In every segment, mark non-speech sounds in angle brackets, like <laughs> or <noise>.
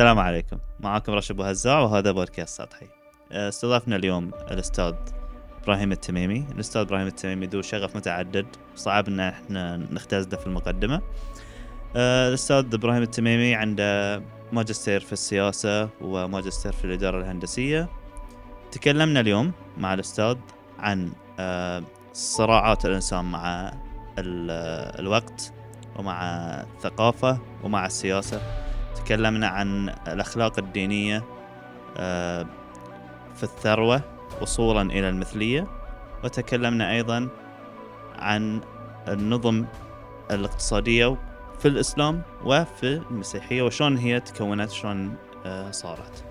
السلام عليكم. معاكم رشد أبو هزاع وهذا بودكاست سطحي. آه، استضفنا اليوم الأستاذ إبراهيم التميمي. الأستاذ إبراهيم التميمي ذو شغف متعدد. صعب إن إحنا نختزله في المقدمة. آه، الأستاذ إبراهيم التميمي عنده ماجستير في السياسة وماجستير في الإدارة الهندسية. تكلمنا اليوم مع الأستاذ عن آه، صراعات الإنسان مع الوقت ومع الثقافة ومع السياسة. تكلمنا عن الأخلاق الدينية آه، في الثروة وصولا إلى المثلية وتكلمنا أيضا عن النظم الاقتصادية في الإسلام وفي المسيحية وشون هي تكونت شلون آه، صارت.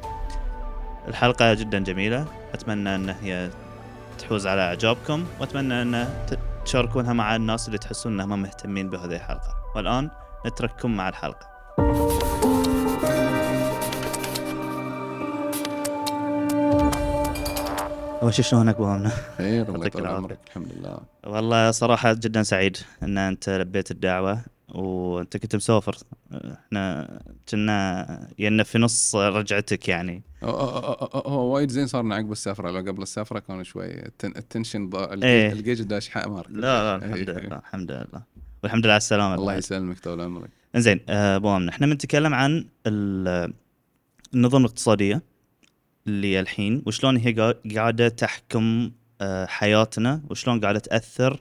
الحلقة جدا جميلة. أتمنى أن هي تحوز على إعجابكم وأتمنى أن تشاركونها مع الناس اللي تحسون أنهم مهتمين بهذه الحلقة. والآن نترككم مع الحلقة. أول شيء شلونك أبو أمنة؟ خير الله يطول عمرك الحمد لله. والله صراحة جدا سعيد إن أنت لبيت الدعوة وأنت كنت مسافر. إحنا كنا ينا في نص رجعتك يعني. هو وايد زين صار عقب السفرة لو قبل السفرة كان شوي ال tension إيه. الجيج داش حمر لا لا الحمد لله الحمد لله. والحمد لله على السلامة الله يسلمك طول عمرك. إنزين أبو أمنة إحنا بنتكلم عن النظم الاقتصادية. اللي الحين؟ وشلون هي قاعدة تحكم آه، حياتنا؟ وشلون قاعدة تأثر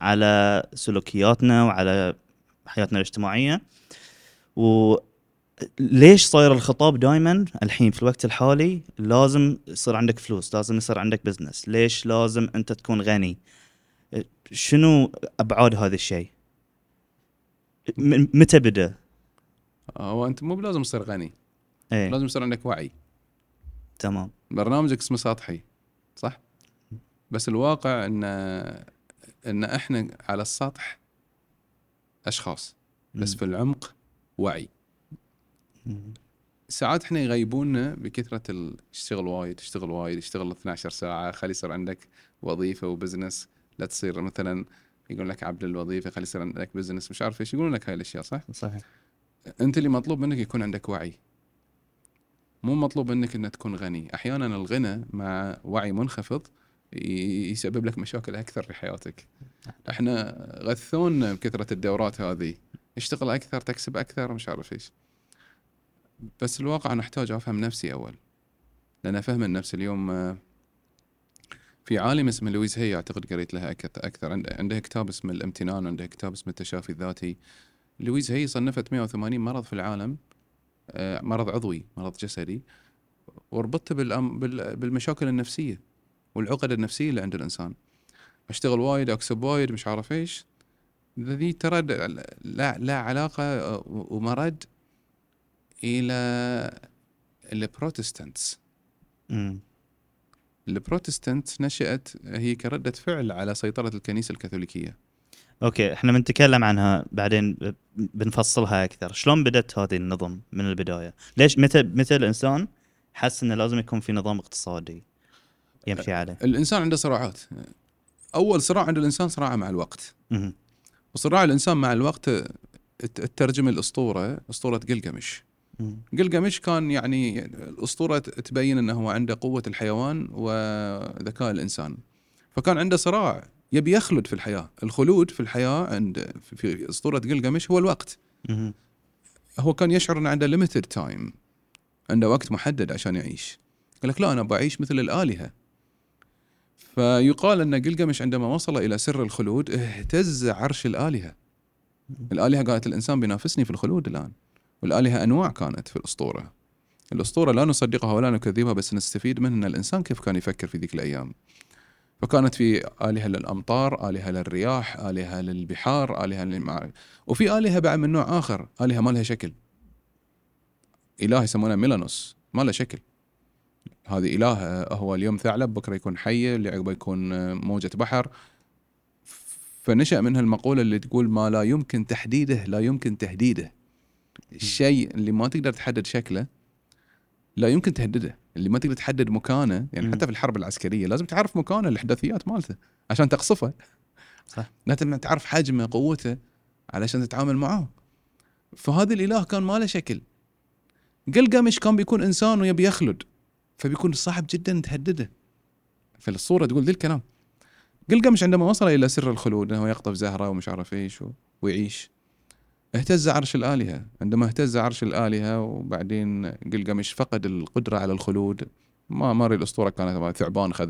على سلوكياتنا وعلى حياتنا الاجتماعية؟ وليش صاير الخطاب دائما الحين في الوقت الحالي لازم يصير عندك فلوس لازم يصير عندك business ليش لازم أنت تكون غني؟ شنو أبعاد هذا الشيء؟ متى بدأ؟ هو أنت مو بلازم تصير غني. إيه؟ لازم يصير عندك وعي. تمام. برنامجك اسمه سطحي صح؟ بس الواقع إن إن إحنا على السطح أشخاص بس في العمق وعي. ساعات إحنا يغيبونا بكثرة ال... تشتغل وايد تشتغل وايد تشتغل 12 ساعة خلي يصير عندك وظيفة و business. لا تصير مثلا يقول لك عبد الوظيفة خلي يصير عندك business مش عارف إيش يقولون لك هاي الأشياء صح؟ صحيح. أنت اللي مطلوب منك يكون عندك وعي. مو مطلوب منك انك تكون غني أحيانا الغنى مع وعي منخفض يسبب لك مشاكل أكثر في حياتك. إحنا غثونا بكثرة الدورات هذه. اشتغل أكثر تكسب أكثر مش عارف إيش. بس الواقع أنا أحتاج أفهم نفسي أول. لأن فهم النفس اليوم في عالم اسمه لويز هي أعتقد قريت لها أكثر عنده كتاب اسمه الامتنان عنده كتاب اسمه التشافي الذاتي. لويز هي صنفت 180 مرض في العالم. آه، مرض عضوي مرض جسدي وربطته بالمشاكل النفسية والعقد النفسية اللي عند الإنسان. أشتغل وايد أكسب وايد مش عارف إيش. ذي ترى لا لا علاقة آه، ومرد إلى ال Protestants. البروتستانت نشأت هي كردة فعل على سيطرة الكنيسة الكاثوليكية. أوكي إحنا بنتكلم عنها بعدين بنفصلها أكثر. شلون بدت هذه النظم من البداية؟ ليش متى متى الإنسان حس إنه لازم يكون في نظام اقتصادي يمشي عليه؟ الإنسان عنده صراعات. أول صراع عند الإنسان صراع مع الوقت. وصراع الإنسان مع الوقت تترجم الاسطوره أسطورة قلقمش قلقمش كان يعني الأسطورة تبين إنه هو عنده قوة الحيوان وذكاء الإنسان. فكان عنده صراع يبي يخلد في الحياة. الخلود في الحياة عند في أسطورة قلقمش هو الوقت. هو كان يشعر إنه عنده limited time عنده وقت محدد عشان يعيش. قال لك لا أنا بعيش مثل الآلهة. فيقال إن قلقمش عندما وصل إلى سر الخلود اهتز عرش الآلهة. الآلهة قالت الإنسان بينافسني في الخلود الآن. والآلهة أنواع كانت في الأسطورة. الأسطورة لا نصدقها ولا نكذبها بس نستفيد منها. ان الإنسان كيف كان يفكر في ذيك الأيام؟ فكانت في آلهة للأمطار آلهة للرياح آلهة للبحار آلهة للمع... وفي آلهة بعد من نوع آخر آلهة ما لها شكل. إله يسمونه ميلانوس ما له شكل. هذه إله هو اليوم ثعلب بكرة يكون حية اللي عقبه يكون موجة بحر. فنشأ منها المقولة اللي تقول ما لا يمكن تحديده لا يمكن تهديده. الشيء اللي ما تقدر تحدد شكله لا يمكن تهدده. اللي ما تقدر تحدد مكانه يعني م. حتى في الحرب العسكرية لازم تعرف مكانه الأحداثيات مالته عشان تقصفه. صح. لازم تعرف حجمه قوته علشان تتعامل معاه فهذا الإله كان ما له شكل. قلقمش كان بيكون إنسان ويبي يخلد فبيكون صعب جدا تهدده. فالصورة تقول ذي الكلام. قلقمش عندما وصل إلى سر الخلود إنه يقطف زهرة ومش عارف إيش ويعيش. اهتز عرش الآلهة. عندما اهتز عرش الآلهة وبعدين قلقمش فقد القدرة على الخلود ما ما أريد الاسطوره كانت ثعبان خذ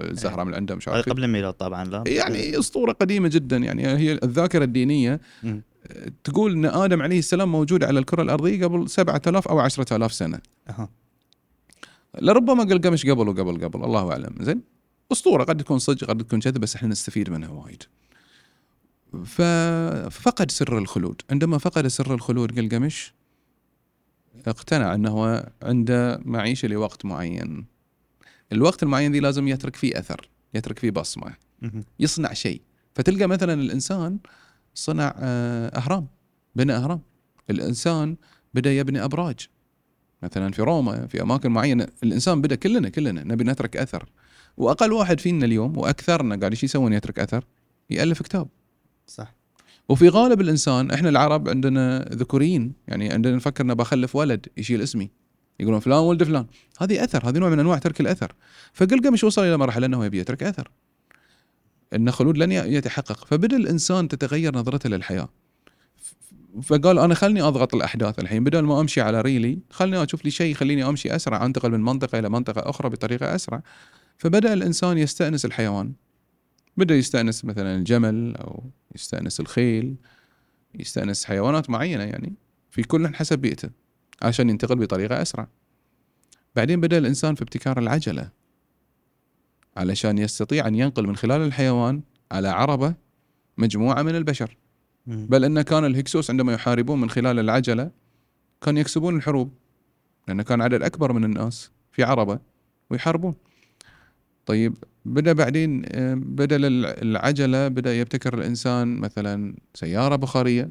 الزهرة من عنده مش عارف. قبل الميلاد طبعا لا. يعني أسطورة قديمة جدا. يعني هي الذاكرة الدينية تقول إن آدم عليه السلام موجود على الكرة الأرضية قبل 7000 أو 10000 سنة. أه. لربما قلقمش قبل وقبل قبل الله أعلم. زين أسطورة قد تكون صدق قد تكون كذب بس إحنا نستفيد منها وايد. ففقد سر الخلود. عندما فقد سر الخلود قلقمش اقتنع أنه عنده معيشه لوقت معين. الوقت المعين ذي لازم يترك فيه أثر يترك فيه بصمة يصنع شيء. فتلقى مثلا الإنسان صنع آه، أهرام بنى أهرام. الإنسان بدا يبني أبراج. مثلا في روما في أماكن معينة الإنسان بدا كلنا كلنا نبي نترك أثر. وأقل واحد فينا اليوم وأكثرنا قاعد إيش يسوون؟ يترك أثر يألف كتاب. صح. وفي غالب الإنسان إحنا العرب عندنا ذكوريين يعني عندنا نفكر إنه بخلف ولد يشيل اسمي. يقولون فلان ولد فلان. هذه أثر هذه نوع من أنواع ترك الأثر. فقلقمش وصل إلى مرحلة إنه يبي يترك أثر. إن خلود لن يتحقق. فبدأ الإنسان تتغير نظرته للحياة. فقال أنا خلني أضغط الأحداث الحين. بدل ما أمشي على ريلي خلني أشوف لي شيء يخليني أمشي أسرع أنتقل من منطقة إلى منطقة أخرى بطريقة أسرع. فبدأ الإنسان يستأنس الحيوان. بدا يستأنس مثلا الجمل أو يستأنس الخيل يستأنس حيوانات معينة يعني في كل حسب بيئته عشان ينتقل بطريقة أسرع. بعدين بدأ الإنسان في ابتكار العجلة علشان يستطيع أن ينقل من خلال الحيوان على عربة مجموعة من البشر. بل إن كان الهكسوس عندما يحاربون من خلال العجلة كان يكسبون الحروب لأن كان عدد أكبر من الناس في عربة ويحاربون. طيب بدأ بعدين آه، بدل العجلة بدأ يبتكر الإنسان مثلا سيارة بخارية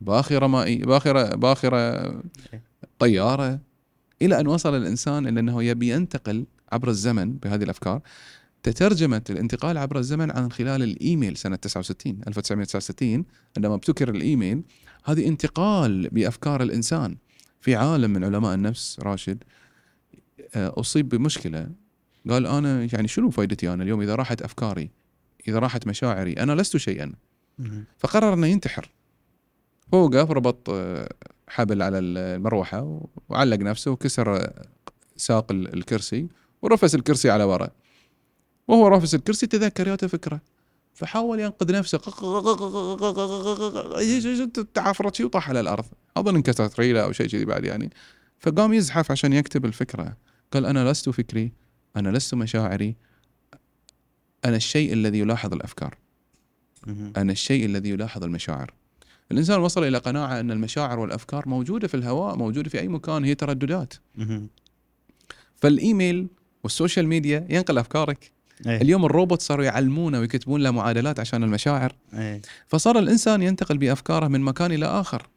باخره مائيه باخره باخره طيارة إلى أن وصل الإنسان إلى أنه يبي ينتقل عبر الزمن بهذه الأفكار. تترجمت الانتقال عبر الزمن عن خلال الإيميل سنة 69 1969 عندما ابتكر الإيميل. هذه انتقال بأفكار الإنسان. في عالم من علماء النفس راشد آه، أصيب بمشكلة قال أنا يعني شنو فائدتي أنا اليوم اذا راحت افكاري اذا راحت مشاعري أنا لست شيئا فقرر انه ينتحر وقف ربط آه، حبل على المروحه وعلق نفسه وكسر ساق الكرسي ورفس الكرسي على ورا وهو رافس الكرسي تذكر ياته فكره فحاول ينقذ نفسه تعافرت شيء وطاح على الأرض اظن انكسرت ريله أو شيء كذي بعد يعني فقام يزحف عشان يكتب الفكرة قال أنا لست فكري أنا لست مشاعري أنا الشيء الذي يلاحظ الأفكار أنا الشيء الذي يلاحظ المشاعر الإنسان وصل إلى قناعة أن المشاعر والأفكار موجودة في الهواء موجودة في أي مكان هي ترددات فال email وال social media ينقل أفكارك أيه. اليوم الروبوت صاروا يعلمونه ويكتبون له معادلات عشان المشاعر أيه. فصار الإنسان ينتقل بأفكاره من مكان إلى آخر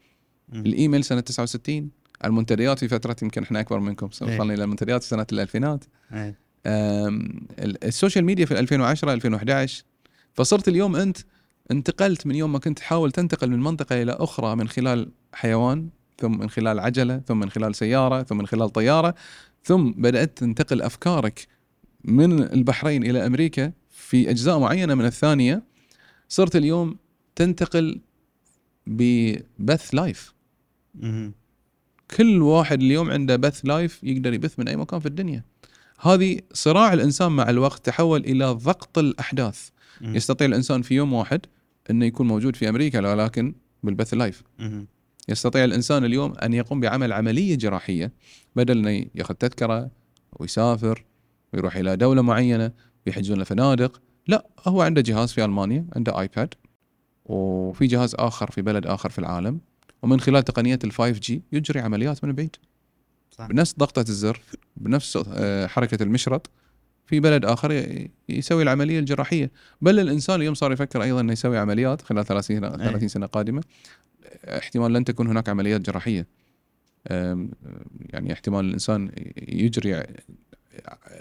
م. الإيميل سنة 69 المنتديات في فترة يمكن إحنا أكبر منكم إيه. وصلنا إلى المنتديات في سنة الألفينات أيه. ال social media في 2010 2011 فصرت اليوم أنت انتقلت من يوم ما كنت تحاول تنتقل من منطقة إلى أخرى من خلال حيوان ثم من خلال عجلة ثم من خلال سيارة ثم من خلال طيارة ثم بدأت تنتقل أفكارك من البحرين إلى أمريكا في أجزاء معينة من الثانية. صرت اليوم تنتقل ببث live. كل واحد اليوم عنده بث live يقدر يبث من أي مكان في الدنيا. هذه صراع الإنسان مع الوقت تحول إلى ضغط الأحداث. يستطيع الإنسان في يوم واحد إنه يكون موجود في أمريكا ولكن بالبث live. يستطيع الإنسان اليوم أن يقوم بعمل عملية جراحية بدل إنه يأخذ تذكرة ويسافر ويروح إلى دولة معينة ويحجزون له فنادق. لا هو عنده جهاز في ألمانيا عنده آيباد وفي جهاز آخر في بلد آخر في العالم. ومن خلال تقنية ال 5 جي يجري عمليات من بعيد. صح. بنفس ضغطة الزر بنفس آه، حركة المشرط في بلد آخر يسوي العملية الجراحية. بل الإنسان اليوم صار يفكر أيضا إنه يسوي عمليات خلال 30 30 سنة قادمة. احتمال لن تكون هناك عمليات جراحية. يعني احتمال الإنسان يجري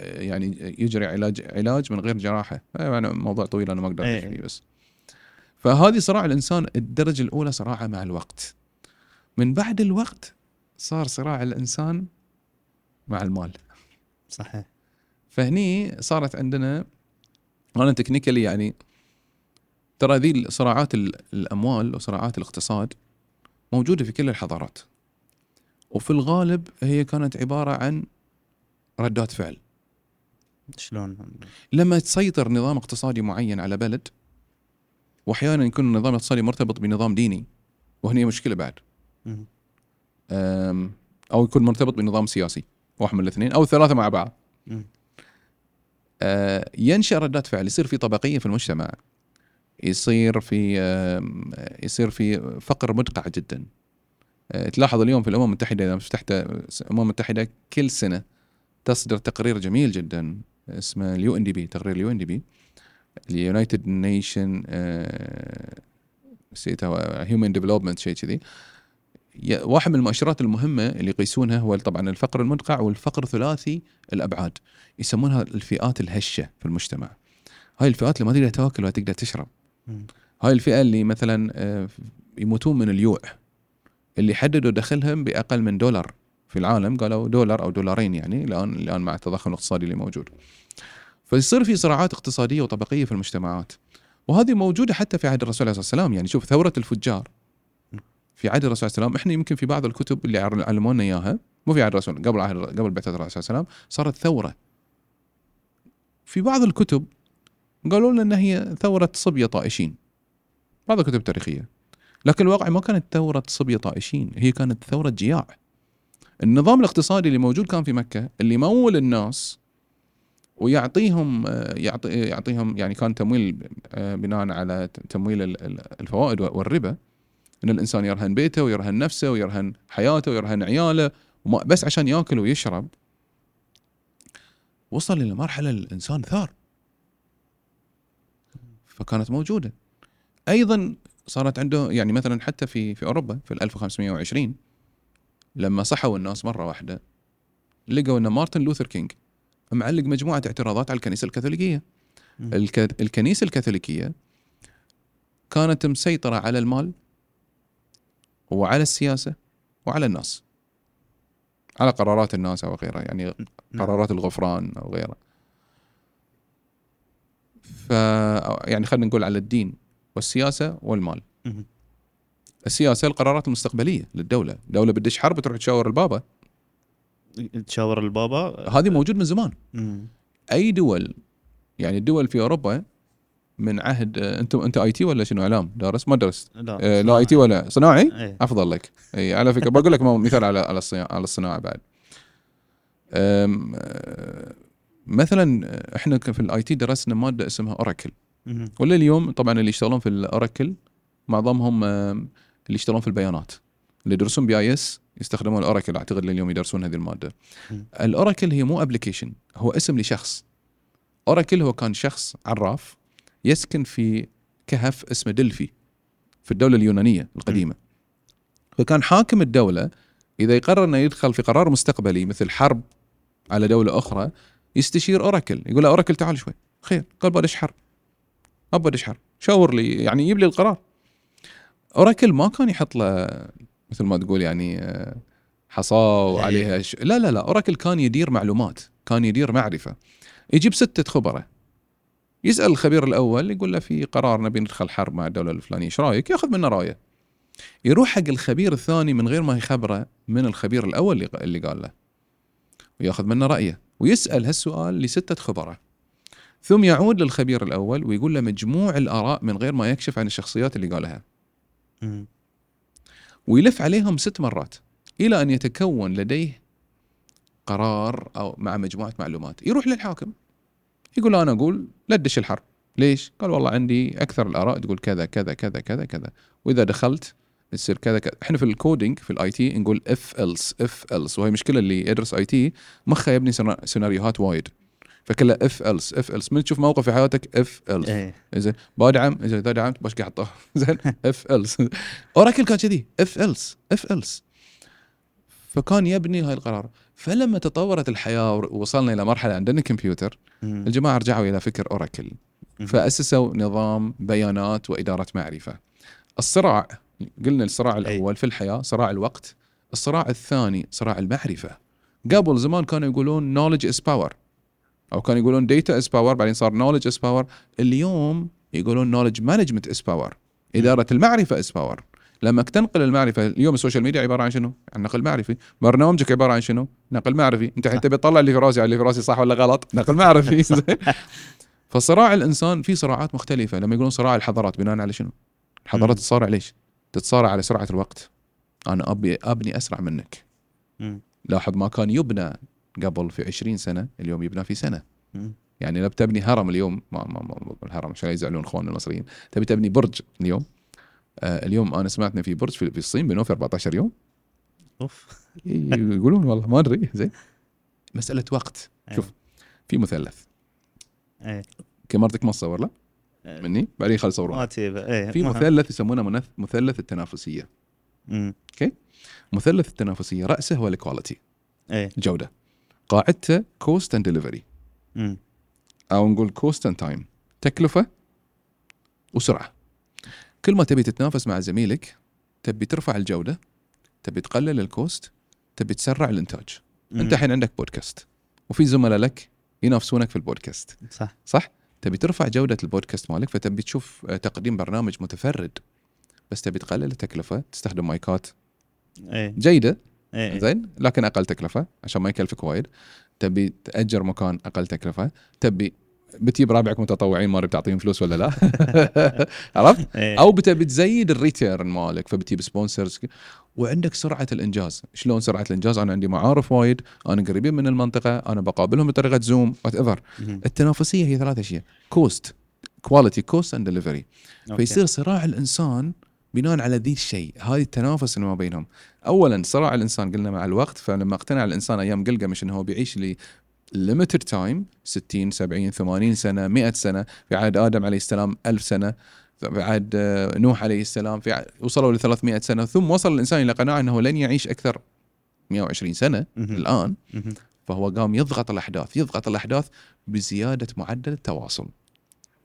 يعني يجري علاج علاج من غير جراحة. يعني موضوع طويل أنا ما أقدر أحكي فيه بس. فهذه صراع الإنسان الدرجة الأولى صراعه مع الوقت. من بعد الوقت صار صراع الإنسان مع المال. صحيح. فهني صارت عندنا أنا تكنيكالي يعني ترى ذي صراعات الأموال وصراعات الاقتصاد موجودة في كل الحضارات. وفي الغالب هي كانت عبارة عن ردات فعل. شلون؟ لما تسيطر نظام اقتصادي معين على بلد وأحيانا يكون النظام الاقتصادي مرتبط بنظام ديني وهني مشكلة بعد. أو يكون مرتبط بنظام سياسي واحد من الاثنين أو الثلاثه مع بعض. آه، ينشأ ردات فعل يصير في طبقية في المجتمع يصير في يصير في فقر مدقع جدا. آه، تلاحظ اليوم في الأمم المتحدة إذا فتحت الأمم المتحدة كل سنة تصدر تقرير جميل جدا اسمه ال UNDP تقرير ال UNDP ال United Nation نسيتها human development شيء كذي. واحد من المؤشرات المهمة اللي يقيسونها هو طبعا الفقر المدقع والفقر ثلاثي الأبعاد يسمونها الفئات الهشة في المجتمع. هاي الفئات اللي ما تقدر تاكل ولا تقدر تشرب. هاي الفئة اللي مثلا آه، يموتون من اليوع اللي حددوا دخلهم بأقل من دولار في العالم قالوا دولار أو دولارين يعني الآن الآن مع التضخم الاقتصادي اللي موجود. فيصير في صراعات اقتصادية وطبقية في المجتمعات وهذه موجودة حتى في عهد الرسول عليه الصلاة والسلام. يعني شوف ثورة الفجار في عهد الرسول عليه السلام إحنا يمكن في بعض الكتب اللي علمونا إياها مو في عهد الرسول قبل عهد قبل بعثه الرسول عليه السلام صارت ثورة. في بعض الكتب قالوا لنا إن هي ثورة صبية طائشين. بعض الكتب التاريخية. لكن الواقع ما كانت ثورة صبية طائشين هي كانت ثورة جياع. النظام الاقتصادي اللي موجود كان في مكة اللي يمول الناس ويعطيهم يعطي يعطيهم يعني كان تمويل آه، بناء على تمويل الفوائد والربا إن الإنسان يرهن بيته ويرهن نفسه ويرهن حياته ويرهن عياله بس عشان ياكل ويشرب. وصل إلى مرحلة الإنسان ثار. فكانت موجودة. أيضا صارت عنده يعني مثلا حتى في في أوروبا في 1520 لما صحوا الناس مرة واحدة لقوا إن مارتن لوثر كينج معلق مجموعة اعتراضات على الكنيسة الكاثوليكية. الكنيسة الكاثوليكية كانت مسيطرة على المال وعلى السياسة وعلى الناس على قرارات الناس أو غيرها يعني نعم. قرارات الغفران أو غيرها ف يعني خلينا نقول على الدين والسياسة والمال. السياسة القرارات المستقبلية للدولة. دولة بدش حرب تروح تشاور البابا. تشاور البابا؟ هذه موجود من زمان. أي دول يعني الدول في أوروبا من عهد انت انت IT ولا شنو؟ إعلام دارس ما درست. لا آه لا IT ولا صناعي؟ إيه. أفضل لك. إي على فكرة بقول لك مثال على على على الصناعة بعد. آه، مثلا إحنا في ال IT درسنا مادة اسمها Oracle ولا اليوم طبعا اللي يشتغلون في ال Oracle معظمهم اللي يشتغلون في البيانات. اللي يدرسون BIS يستخدمون ال Oracle أعتقد لليوم يدرسون هذه المادة. الـ Oracle هي مو application هو اسم لشخص. اوراكل هو كان شخص عراف يسكن في كهف اسمه دلفي في الدولة اليونانية القديمة. فكان حاكم الدولة إذا يقرر أنه يدخل في قرار مستقبلي مثل حرب على دولة أخرى يستشير أوراكل يقول له أوراكل تعال شوي. خير قال بدش حرب؟ أبى بدش حرب؟ شاور لي يعني يجيب لي القرار. أوراكل ما كان يحط له مثل ما تقول يعني آه، حصاه وعليها ش... لا لا لا أوراكل كان يدير معلومات كان يدير معرفة. يجيب ستة خبراء. يسأل الخبير الأول يقول له في قرار نبي ندخل حرب مع الدولة الفلانية إيش رأيك؟ يأخذ منه رأيه. يروح حق الخبير الثاني من غير ما يخبره من الخبير الأول اللي قال له. ويأخذ منه رأيه ويسأل هالسؤال لستة خبراء. ثم يعود للخبير الأول ويقول له مجموع الآراء من غير ما يكشف عن الشخصيات اللي قالها. ويلف عليهم ست مرات إلى أن يتكون لديه قرار أو مع مجموعة معلومات يروح للحاكم يقول أنا أقول لا تدش الحرب. ليش؟ قال والله عندي أكثر الآراء تقول كذا كذا كذا كذا كذا. وإذا دخلت تصير كذا كذا. إحنا في الـ coding في الـ IT نقول if else if else وهي مشكلة اللي يدرس IT مخه يبني سيناريوهات وايد. فكلها if else if else من تشوف موقف في حياتك if else إيه. زين بدعم اذا دعمت باش قاعد زين if else أوراكل كان كذي. if else if else فكان يبني هاي القرار. فلما تطورت الحياة ووصلنا إلى مرحلة عندنا كمبيوتر الجماعة رجعوا إلى فكر أوراكل. فأسسوا نظام بيانات وإدارة معرفة. الصراع قلنا الصراع الأول في الحياة صراع الوقت. الصراع الثاني صراع المعرفة. قبل زمان كانوا يقولون knowledge is power. أو كانوا يقولون data is power بعدين صار knowledge is power. اليوم يقولون knowledge management is power. إدارة المعرفة is power. لما تنقل المعرفة اليوم الـ social media عبارة عن شنو؟ عن نقل معرفي، برنامجك عبارة عن شنو؟ نقل معرفي، أنت الحين تبي تطلع اللي في راسي على اللي في راسي صح ولا غلط؟ نقل معرفي <laughs> <laughs> فصراع الإنسان في صراعات مختلفة لما يقولون صراع الحضارات بناء على شنو؟ الحضارات. تتصارع ليش؟ تتصارع على سرعة الوقت أنا أبي أبني أسرع منك. لاحظ ما كان يبنى قبل في 20 سنة اليوم يبنى في سنة. يعني لو بتبني هرم اليوم ما ما ما الهرم عشان يزعلون اخواننا المصريين تبي تبني برج اليوم اليوم أنا سمعت انه في برج في الصين بنوه في 14 يوم. أوف. <laughs> يقولون والله ما أدري زين. مسألة وقت. شوف في مثلث. إيه. كاميرتك ما تصور له مني؟ بعدين خل تجيبه إيه. في مثلث يسمونه مثلث التنافسية. مم. مثلث التنافسية رأسه هو الـ quality إيه. الجوده قاعدته cost and delivery. أو نقول cost and time تكلفة وسرعة. كل ما تبي تتنافس مع زميلك تبي ترفع الجودة تبي تقلل الـ cost تبي تسرع الإنتاج. مم. أنت الحين عندك بودكاست وفي زملاء لك ينافسونك في البودكاست. صح. صح؟ تبي ترفع جودة البودكاست مالك فتبي تشوف آه، تقديم برنامج متفرد. بس تبي تقلل التكلفة تستخدم مايكات. إيه. جيدة. إيه. زين؟ لكن أقل تكلفة عشان ما يكلفك وايد. تبي تأجر مكان أقل تكلفة. تبي بتجيب ربعك متطوعين ما بتعطيهم فلوس ولا لا. <laughs> عرفت؟ إيه. أو بتبي تزيد الـ return مالك فبتجيب sponsors وعندك سرعة الإنجاز. شلون سرعة الإنجاز؟ أنا عندي معارف وايد أنا قريبين من المنطقة أنا بقابلهم بطريقة زوم whatever. التنافسية هي ثلاث أشياء. cost quality cost and delivery. فيصير صراع الإنسان بناء على ذي الشيء. هذه التنافس اللي ما بينهم. اولا صراع الإنسان. قلنا مع الوقت فلما اقتنع الإنسان أيام جلجامش إنه هو بيعيش لي limited time 60 70 80 سنة 100 سنة. في عهد آدم عليه السلام 1000 سنة. في عهد آه، نوح عليه السلام في عهد وصلوا ل 300 سنة. ثم وصل الإنسان إلى قناعة إنه لن يعيش أكثر 120 سنة. الآن. فهو قام يضغط الأحداث يضغط الأحداث بزيادة معدل التواصل.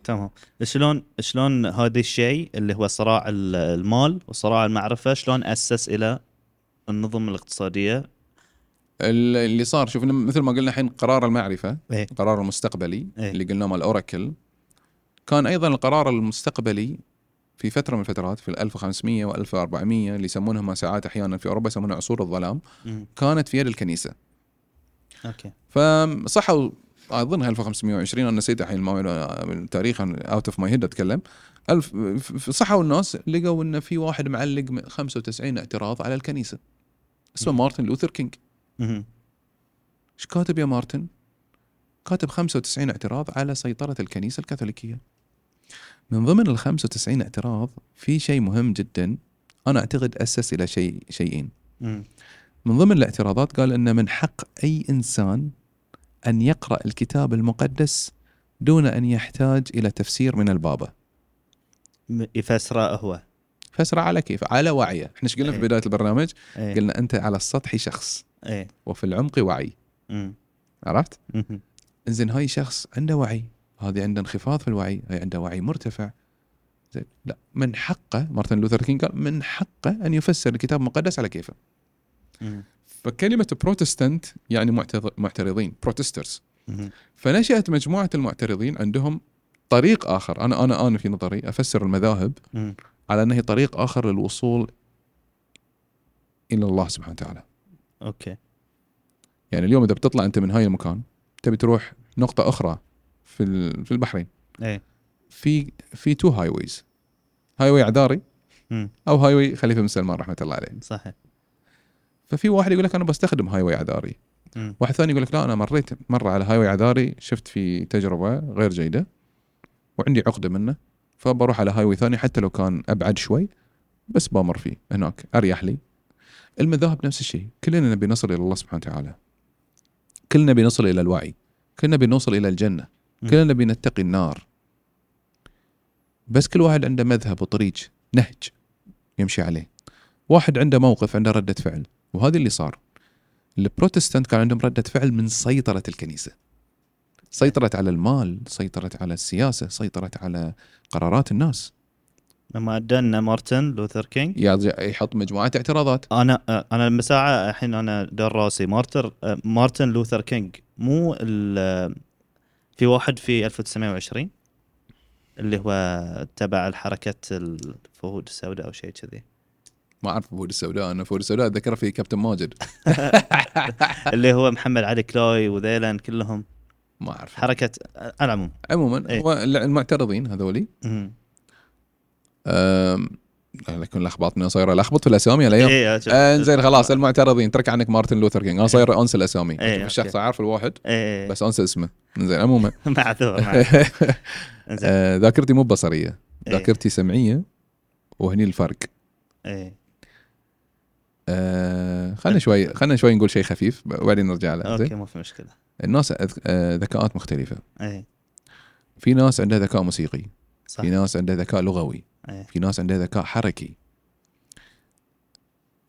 تمام. شلون شلون هذا الشيء اللي هو صراع ال- المال وصراع المعرفة شلون أسس إلى النظم الاقتصادية ال- اللي صار شوف مثل ما قلنا الحين قرار المعرفة إيه القرار المستقبلي إيه. اللي قلناه مال أوراكل كان أيضا القرار المستقبلي في فترة من الفترات في ال 1500 و 1400 اللي يسمونها ساعات أحيانا في أوروبا يسمونها عصور الظلام مم. كانت في يد الكنيسة okay فصحوا اظنها 1520 أنا نسيت الحين التاريخ out of my head أتكلم صحوا الناس لقوا إن في واحد معلق 95 اعتراض على الكنيسة اسمه. مارتن لوثر كينج إيش كاتب يا مارتن؟ كاتب 95 اعتراض على سيطرة الكنيسة الكاثوليكية. من ضمن ال 95 اعتراض في شيء مهم جدا أنا أعتقد أسس إلى شيء شيئين. مم. من ضمن الاعتراضات قال إن من حق أي إنسان أن يقرأ الكتاب المقدس دون أن يحتاج إلى تفسير من البابا. م- يفسره هو فسر على كيف؟ على وعيه، إحنا إيش قلنا في إيه. بداية البرنامج؟ إيه قلنا أنت على السطح شخص إيه وفي العمق وعي، مم. عرفت؟ إنزين هاي شخص عنده وعي هذه عنده انخفاض في الوعي هاي عنده وعي مرتفع زين لا من حقه مارتن لوثر كينج قال من حقه أن يفسر الكتاب المقدس على كيفه مم. فكلمة بروتستانت يعني معترضين protesters مهم. فنشأت مجموعة المعترضين عندهم طريق آخر أنا أنا أنا في نظري أفسر المذاهب مم. على أنه طريق آخر للوصول إلى الله سبحانه وتعالى okay. يعني اليوم إذا بتطلع أنت من هاي المكان تبي تروح نقطة أخرى في في البحرين. إيه. في في two highways highway عذاري. أو highway خليفة بن سلمان رحمة الله عليه. صحيح. ففي واحد يقول لك أنا بستخدم highway عذاري مم. واحد ثاني يقول لك لا أنا مريت مرة على highway عذاري شفت في تجربة غير جيدة وعندي عقدة منه فبروح على highway ثاني حتى لو كان أبعد شوي بس بمر فيه هناك أريح لي. المذاهب نفس الشيء. كلنا نبي نصل إلى الله سبحانه وتعالى. كلنا نبي نصل إلى الوعي. كلنا نبي نوصل إلى الجنة. مم. كلنا نبي نتقي النار. بس كل واحد عنده مذهب وطريق نهج يمشي عليه. واحد عنده موقف عنده ردة فعل. وهذا اللي صار. البروتستانت كان عندهم ردة فعل من سيطرة الكنيسة. سيطرت على المال سيطرت على السياسة سيطرت على قرارات الناس. لما عندنا مارتن لوثر كينج. يحط مجموعة اعتراضات. أنا أنا المساعة الحين أنا دار راسي. مارتر مارتن لوثر كينج مو ال- في واحد في 1920 اللي هو تبع الحركة الفهود السوداء أو شيء كذي. ما أعرف فهود السوداء أنا فهود السوداء اتذكر في كابتن ماجد. <laughs> اللي هو محمد علي كلاي وذيلا كلهم. ما أعرف. حركة على العموم. عموما إيه. هو المعترضين هذولي. لكن لخبطنا صاير لخبط في الأسامي الأيام إيه، أشوف. آه، زين خلاص المعترضين ترك عنك مارتن لوثر كينج أنا صاير أنسى الأسامي. إيه، أشوف الشخص. عارف الواحد إيه بس أنسى اسمه. زين عموما. <laughs> معذور. <laughs> آه، ذاكرتي مو بصرية. إيه. ذاكرتي سمعية وهني الفرق. إيه. آه خلينا شوي خلينا شوي نقول شيء خفيف وبعدين نرجع له. okay ما في مشكلة. الناس ذكاءات مختلفة. إيه. في ناس عندها ذكاء موسيقي. صح. في ناس عندها ذكاء لغوي. إيه. في ناس عندها ذكاء حركي.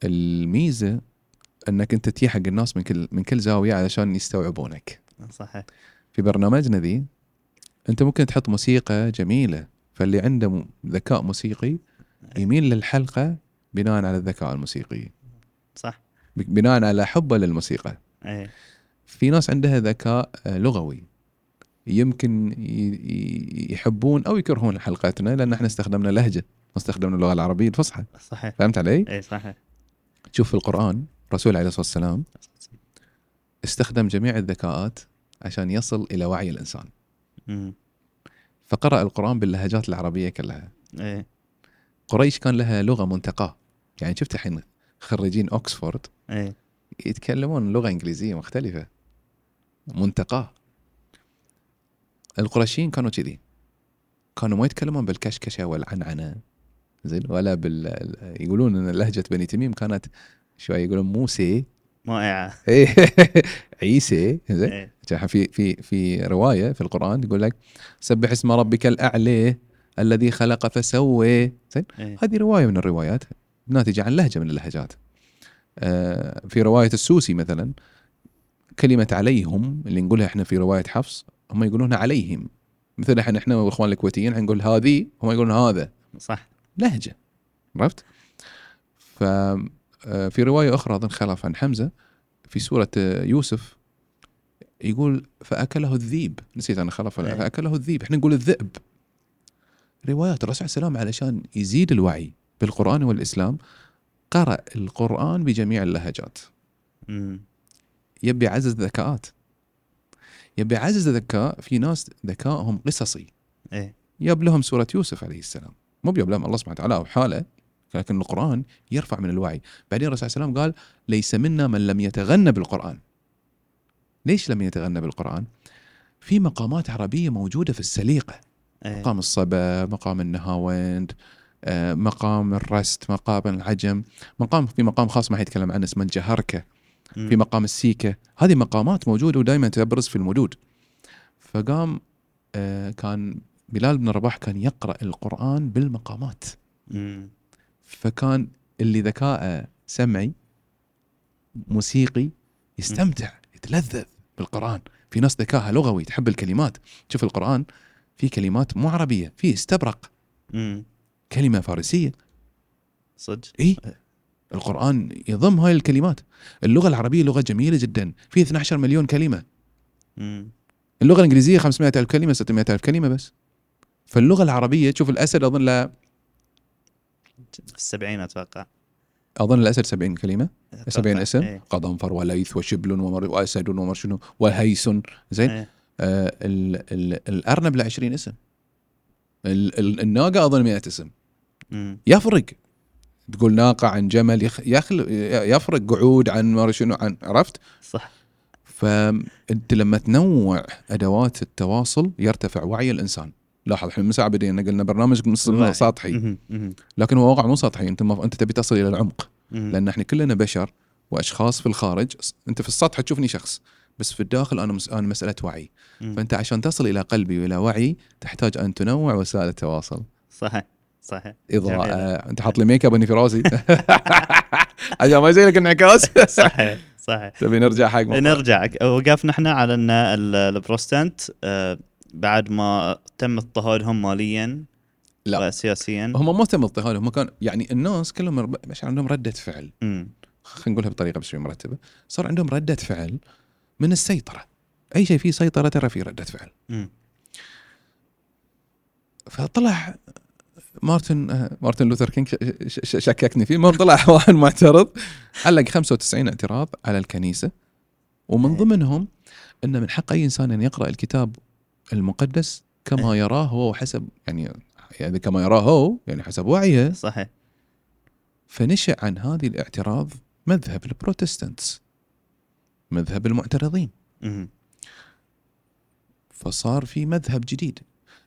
الميزة أنك أنت تجي حق الناس من كل من كل زاوية علشان يستوعبونك. صحيح. في برنامجنا ذي أنت ممكن تحط موسيقى جميلة فاللي عنده ذكاء موسيقي يميل للحلقة بناء على الذكاء الموسيقي. صح. بناء على حبه للموسيقى. إيه. في ناس عندها ذكاء آه، لغوي. يمكن يحبون أو يكرهون حلقتنا لأن إحنا استخدمنا لهجة ما استخدمنا اللغة العربية الفصحى. صحيح. فهمت علي؟ إيه صحيح. شوف في القرآن الرسول عليه الصلاة والسلام استخدم جميع الذكاءات عشان يصل إلى وعي الإنسان. فقرأ القرآن باللهجات العربية كلها. إيه. قريش كان لها لغة منتقاة يعني شفت الحين خريجين أكسفورد إيه. يتكلمون لغة إنجليزية مختلفة. منتقاة القرشيين كانوا كذي. كانوا ما يتكلمون بالكشكشة والعنعنة زين؟ ولا بال يقولون إن لهجة بني تميم كانت شوي يقولون موسى. مائعة. إيه، <laughs> عيسى زين؟ جاء في في في رواية في القرآن يقول لك سبح اسم ربك الأعلى الذي خلق فسوى. زين؟ إيه. هذه رواية من الروايات ناتجة عن لهجة من اللهجات. آه، في رواية السوسي مثلا كلمة عليهم اللي نقولها إحنا في رواية حفص هم يقولونها عليهم. مثل إحنا إحنا والإخوان الكويتيين نقول هذه هم يقولون هذا. صح. لهجة. عرفت؟ ف آه، في رواية أخرى أظن خلف عن حمزة في سورة آه، يوسف يقول فأكله الذيب. نسيت أنا خلف إيه. فأكله الذيب. إحنا نقول الذئب. روايات الرسول عليه السلام علشان يزيد الوعي بالقرآن والإسلام قرأ القرآن بجميع اللهجات. مم. يبي يعزز ذكاءات يبي يعزز ذكاء في ناس ذكائهم قصصي. إيه. ياب لهم سورة يوسف عليه السلام. مو بياب لهم الله سبحانه وتعالى أو حاله لكن القرآن يرفع من الوعي. بعدين الرسول صلى الله عليه وسلم قال ليس منا من لم يتغنى بالقرآن. ليش لم يتغنى بالقرآن؟ في مقامات عربية موجودة في السليقة. إيه. مقام الصبا مقام النهاوند آه، مقام الرست مقام العجم. مقام في مقام خاص ما حيتكلم عنه اسمه الجهركة. مم. في مقام السيكة. هذه مقامات موجودة ودائما تبرز في المدود فقام آه، كان بلال بن رباح كان يقرأ القرآن بالمقامات. فكان اللي ذكاءه سمعي موسيقي يستمتع يتلذذ بالقرآن. في ناس ذكائها لغوي تحب الكلمات. شوف القرآن في كلمات مو عربية في استبرق. مم. كلمة فارسية. صدق؟ اي القرآن يضم هاي الكلمات. اللغة العربية لغة جميلة جدا. في 12 مليون كلمة. اللغة الإنجليزية 500 ألف كلمة 600 ألف كلمة بس. فاللغة العربية تشوف الأسد أظن له في السبعين أتوقع. أظن الأسد 70 كلمة. 70 أتوقع. اسم. إيه. قضنفر وليث وشبل ومر وأسد ومرشن وهيس. زين. إيه. آه ال ال الأرنب له 20 اسم. ال ال الناقة أظن 100 اسم. مم. يفرق. تقول ناقة عن جمل يخ يخل يفرق قعود عن ما شنو عن عرفت صح فأنت لما تنوع أدوات التواصل يرتفع وعي الإنسان لاحظ إحنا من ساعة بدينا قلنا برنامج. سطحي. لكن هو واقع مو سطحي أنت ما أنت تبي تصل إلى العمق. لأن إحنا كلنا بشر وأشخاص في الخارج أنت في السطح تشوفني شخص بس في الداخل أنا مس... أنا مسألة وعي. فأنت عشان تصل إلى قلبي وإلى وعي تحتاج أن تنوع وسائل التواصل صحيح صحيح. إضاءة. جميل. أنت حاط لي make up في راسي. <laughs> عشان ما يصير لك انعكاس <laughs> صحيح صحيح. تبي نرجع حق. نرجع. وقفنا إحنا على إن ال- البروستانت آه، بعد ما تم اضطهادهم ماليا لا. سياسيا هم ما تم اضطهاد هم كان يعني الناس كلهم مش عندهم ردة فعل. خلينا نقولها بطريقة بس شوي مرتبة. صار عندهم ردة فعل من السيطرة. أي شيء فيه سيطرة ترى فيه ردة فعل. مم. فطلع مارتن آه، مارتن لوثر كينج شككني فيه. المهم طلع واحد معترض علق 95 اعتراض على الكنيسة. ومن إيه. ضمنهم إن من حق أي إنسان أن يقرأ الكتاب المقدس كما يراه هو حسب يعني يعني كما يراه هو يعني حسب وعيه صحيح. فنشأ عن هذه الاعتراض مذهب البروتستانتس. مذهب المعترضين. فصار في مذهب جديد.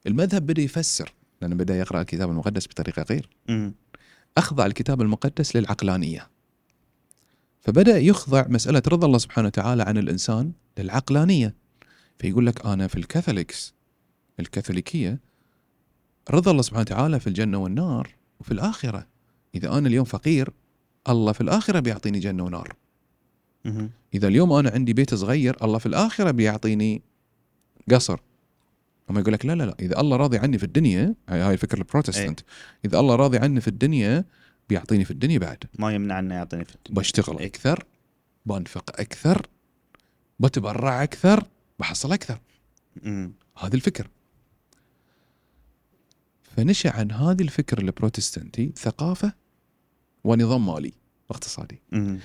المذهب بدأ يفسر لأنه بدأ يقرأ الكتاب المقدس بطريقة غير. مم. أخضع الكتاب المقدس للعقلانية. فبدأ يخضع مسألة رضا الله سبحانه وتعالى عن الإنسان للعقلانية. فيقول لك أنا في الكاثوليكس الكاثوليكية رضا الله سبحانه وتعالى في الجنة والنار وفي الآخرة. إذا أنا اليوم فقير الله في الآخرة بيعطيني جنة ونار. إذا اليوم أنا عندي بيت صغير الله في الآخرة بيعطيني قصر. اما يقول لك لا لا لا إذا الله راضي عني في الدنيا هاي الفكر البروتستانت إذا الله راضي عني في الدنيا بيعطيني في الدنيا بعد ما يمنع إنه يعطيني في الدنيا. بشتغل إيه. أكثر بنفق أكثر بتبرع أكثر بحصل أكثر مم. هذا الفكر فنشأ عن هذه الفكر البروتستانتي ثقافة ونظام مالي واقتصادي مم.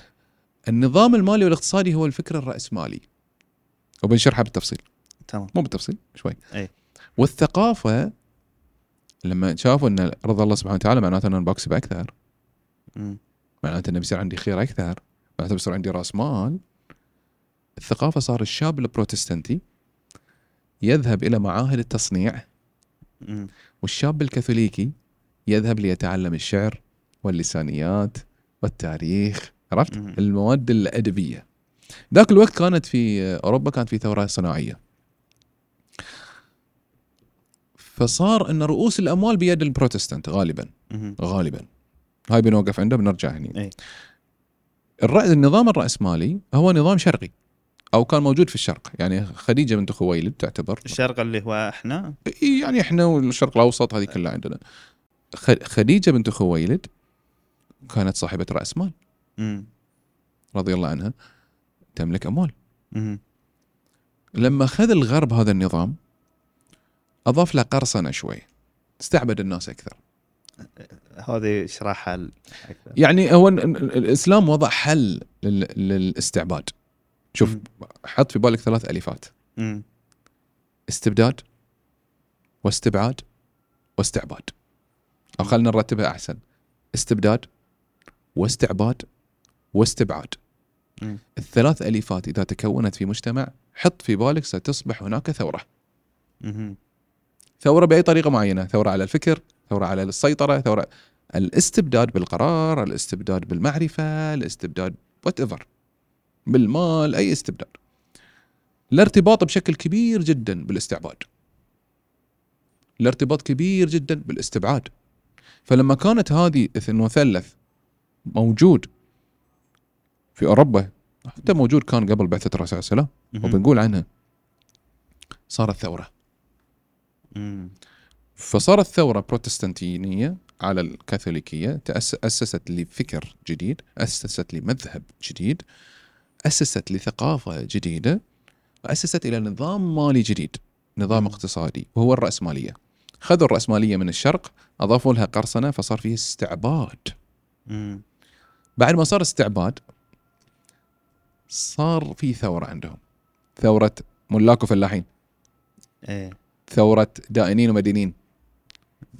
النظام المالي والاقتصادي هو الفكر الرأسمالي وبنشرحها بالتفصيل تمام. مو بالتفصيل شوي. أي. والثقافة لما شافوا إن رضا الله سبحانه وتعالى معناته أن أنا بكسب أكثر. معناته إنه بيصير عندي خير أكثر. معناته بيصير عندي راس مال. الثقافة صار الشاب البروتستانتي يذهب إلى معاهد التصنيع. والشاب الكاثوليكي يذهب ليتعلم الشعر واللسانيات والتاريخ. عرفت. المواد الأدبية. ذاك الوقت كانت في أوروبا كانت في ثورة صناعية. فصار إن رؤوس الأموال بيد البروتستانت غالبا. مم. غالبا. هاي بنوقف عنده بنرجع هني. أي. النظام الرأسمالي هو نظام شرقي أو كان موجود في الشرق. يعني خديجة بنت خويلد تعتبر. الشرق اللي هو إحنا؟ يعني إحنا والشرق الأوسط هذه كلها عندنا. خديجة بنت خويلد كانت صاحبة رأس مال. رضي الله عنها تملك أموال. مم. لما خذ الغرب هذا النظام أضاف له قرصنة شوي. استعبد الناس أكثر. هذه اشرحها أكثر. يعني هو ال- ال- الإسلام وضع حل لل- للاستعباد. شوف. حط في بالك ثلاث ألفات. استبداد واستبعاد واستعباد. أو خلينا نرتبها أحسن. استبداد واستعباد واستبعاد. الثلاث ألفات إذا تكونت في مجتمع حط في بالك ستصبح هناك ثورة. ثورة بأي طريقة معينة ثورة على الفكر ثورة على السيطرة ثورة الاستبداد بالقرار الاستبداد بالمعرفة الاستبداد whatever بالمال أي استبداد. الارتباط بشكل كبير جدا بالاستعباد. الارتباط كبير جدا بالاستبعاد. فلما كانت هذه المثلث موجود في أوروبا حتى موجود كان قبل بعثة الرسول صلى الله عليه وسلم. وبنقول عنها صارت ثورة. مم. فصارت ثورة بروتستانتينية على الكاثوليكية أسست لفكر جديد أسست لمذهب جديد أسست لثقافة جديدة أسست إلى نظام مالي جديد نظام. اقتصادي وهو الرأسمالية خذوا الرأسمالية من الشرق أضافوا لها قرصنة فصار فيه استعباد مم. بعد ما صار استعباد صار في ثورة عندهم ثورة ملاك وفلاحين إيه ثورة دائنين ومدينين.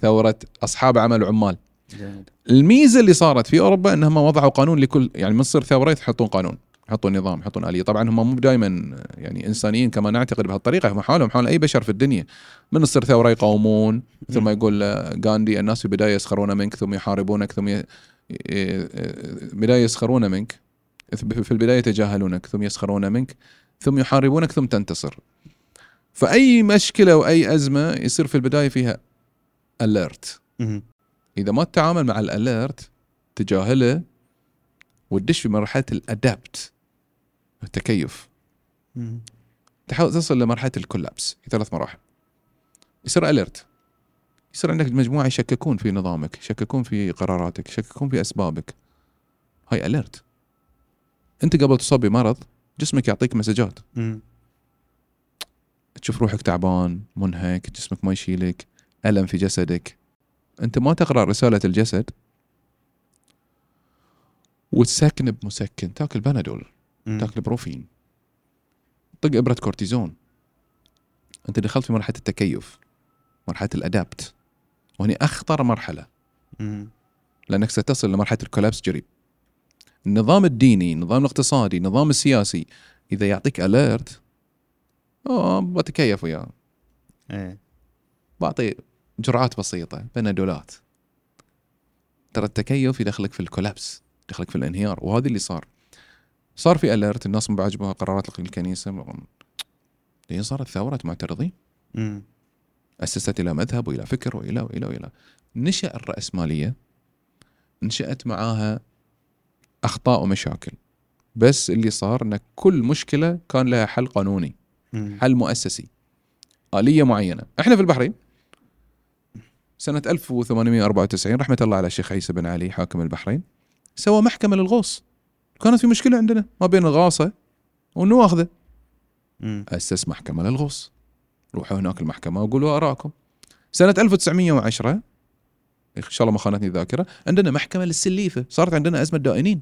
ثورة أصحاب عمل وعمال جميل. الميزة اللي صارت في أوروبا إنهم وضعوا قانون لكل يعني من تصير ثورة يحطون قانون يحطون نظام يحطون آلية. طبعا هم مو دائما يعني إنسانيين كما نعتقد بهالطريقة هم حالهم حال أي بشر في الدنيا. من تصير ثورة يقاومون ثم يقول غاندي الناس في البداية يسخرون منك ثم يحاربونك ثم ي... بداية يسخرون منك في البداية يتجاهلونك ثم يسخرون منك ثم يحاربونك ثم تنتصر. فأي مشكلة وأي أزمة يصير في البداية فيها اليرت. إذا ما تتعامل مع الاليرت تجاهله وتدش في مرحلة الادابت التكيف. تحاول تصل لمرحلة الكولابس في ثلاث مراحل. يصير اليرت يصير عندك مجموعة يشككون في نظامك يشككون في قراراتك يشككون في أسبابك. هاي اليرت أنت قبل تصاب بمرض جسمك يعطيك مسجات. مم. تشوف روحك تعبان منهك جسمك ما يشيلك ألم في جسدك. أنت ما تقرأ رسالة الجسد. وتسكن بمسكن. تاكل بنادول. تاكل بروفين. طق إبرة كورتيزون. أنت دخلت في مرحلة التكيف. مرحلة ال adapt. وهني أخطر مرحلة. مم. لأنك ستصل لمرحلة ال collapse قريب النظام الديني النظام الاقتصادي النظام السياسي إذا يعطيك alert بتكيف وياه. إيه. بعطي جرعات بسيطة بنادولات ترى التكيف يدخلك في الكولابس يدخلك في الانهيار وهذا اللي صار. صار في اليرت الناس ما بعجبها قرارات الكنيسة هي صارت ثورة معترضين. أسست إلى مذهب وإلى فكر وإلى وإلى وإلى. نشأ الرأسمالية. نشأت معاها أخطاء ومشاكل. بس اللي صار إن كل مشكلة كان لها حل قانوني. حل مؤسسي؟ آلية معينة. إحنا في البحرين. سنة 1894 رحمة الله على الشيخ عيسى بن علي حاكم البحرين سوى محكمة للغوص. كانت في مشكلة عندنا ما بين الغاصة والنواخذة. أسس محكمة للغوص. روحوا هناك المحكمة وقولوا آراءكم. سنة 1910 إن شاء الله ما خانتني الذاكرة عندنا محكمة للسليفة. صارت عندنا أزمة دائنين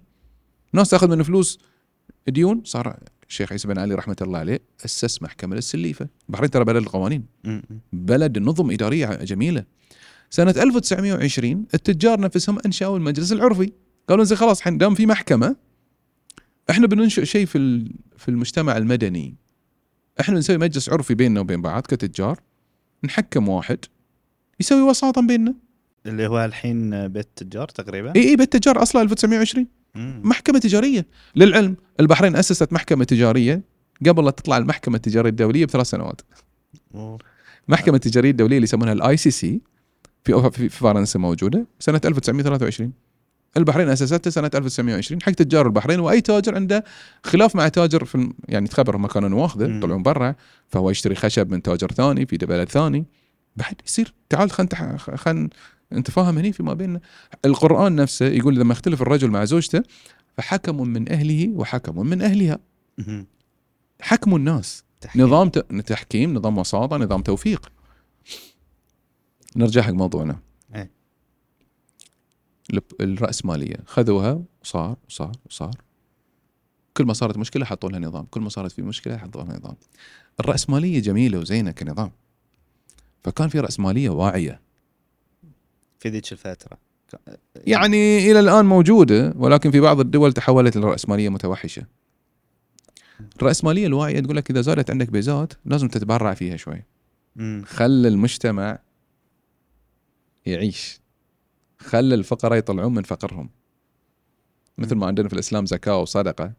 ناس تاخذ من فلوس ديون صار الشيخ عيسى بن علي رحمة الله عليه أسس محكمة للسليفة. البحرين ترى بلد القوانين. بلد نظم إدارية جميلة. سنة 1920 التجار نفسهم أنشأوا المجلس العرفي. قالوا زين خلاص حين دام في محكمة إحنا بننشئ شيء في في المجتمع المدني. إحنا بنسوي مجلس عرفي بيننا وبين بعض كتجار. نحكم واحد يسوي وساطا بيننا. اللي هو الحين بيت التجار تقريبا؟ اي اي بالتجار أصلا 1920 مم. محكمة تجارية للعلم البحرين أسست محكمة تجارية قبل لا تطلع المحكمة التجارية الدولية بثلاث سنوات أوه. المحكمة التجارية الدولية اللي يسمونها ال ICC في فرنسا موجودة سنة 1923 البحرين اسستها سنة 1920 حق تجار البحرين وأي تاجر عنده خلاف مع تاجر في يعني تخبر مكان واخذه مم. يطلعون برا فهو يشتري خشب من تاجر ثاني في بلد ثاني بعد يصير تعال خلينا خلينا أنت فاهم هني فيما بيننا. القرآن نفسه يقول لما يختلف الرجل مع زوجته فحكم من أهله وحكم من أهلها. حكموا الناس. تحكيم. نظام. تحكيم نظام وساطة نظام توفيق. نرجع حق موضوعنا. إيه. الرأسمالية خذوها وصار وصار وصار. كل ما صارت مشكلة حطوا لها نظام. كل ما صارت في مشكلة حطوا لها نظام. الرأسمالية جميلة وزينة كنظام. فكان في رأسمالية واعية. في ذيك الفترة. يعني إلى الآن موجودة ولكن في بعض الدول تحولت إلى رأسمالية متوحشة. الرأسمالية الواعية تقول لك إذا زادت عندك بيزات لازم تتبرع فيها شوي. خلى المجتمع يعيش. خلى الفقراء يطلعون من فقرهم. مثل ما عندنا في الإسلام زكاة وصدقة.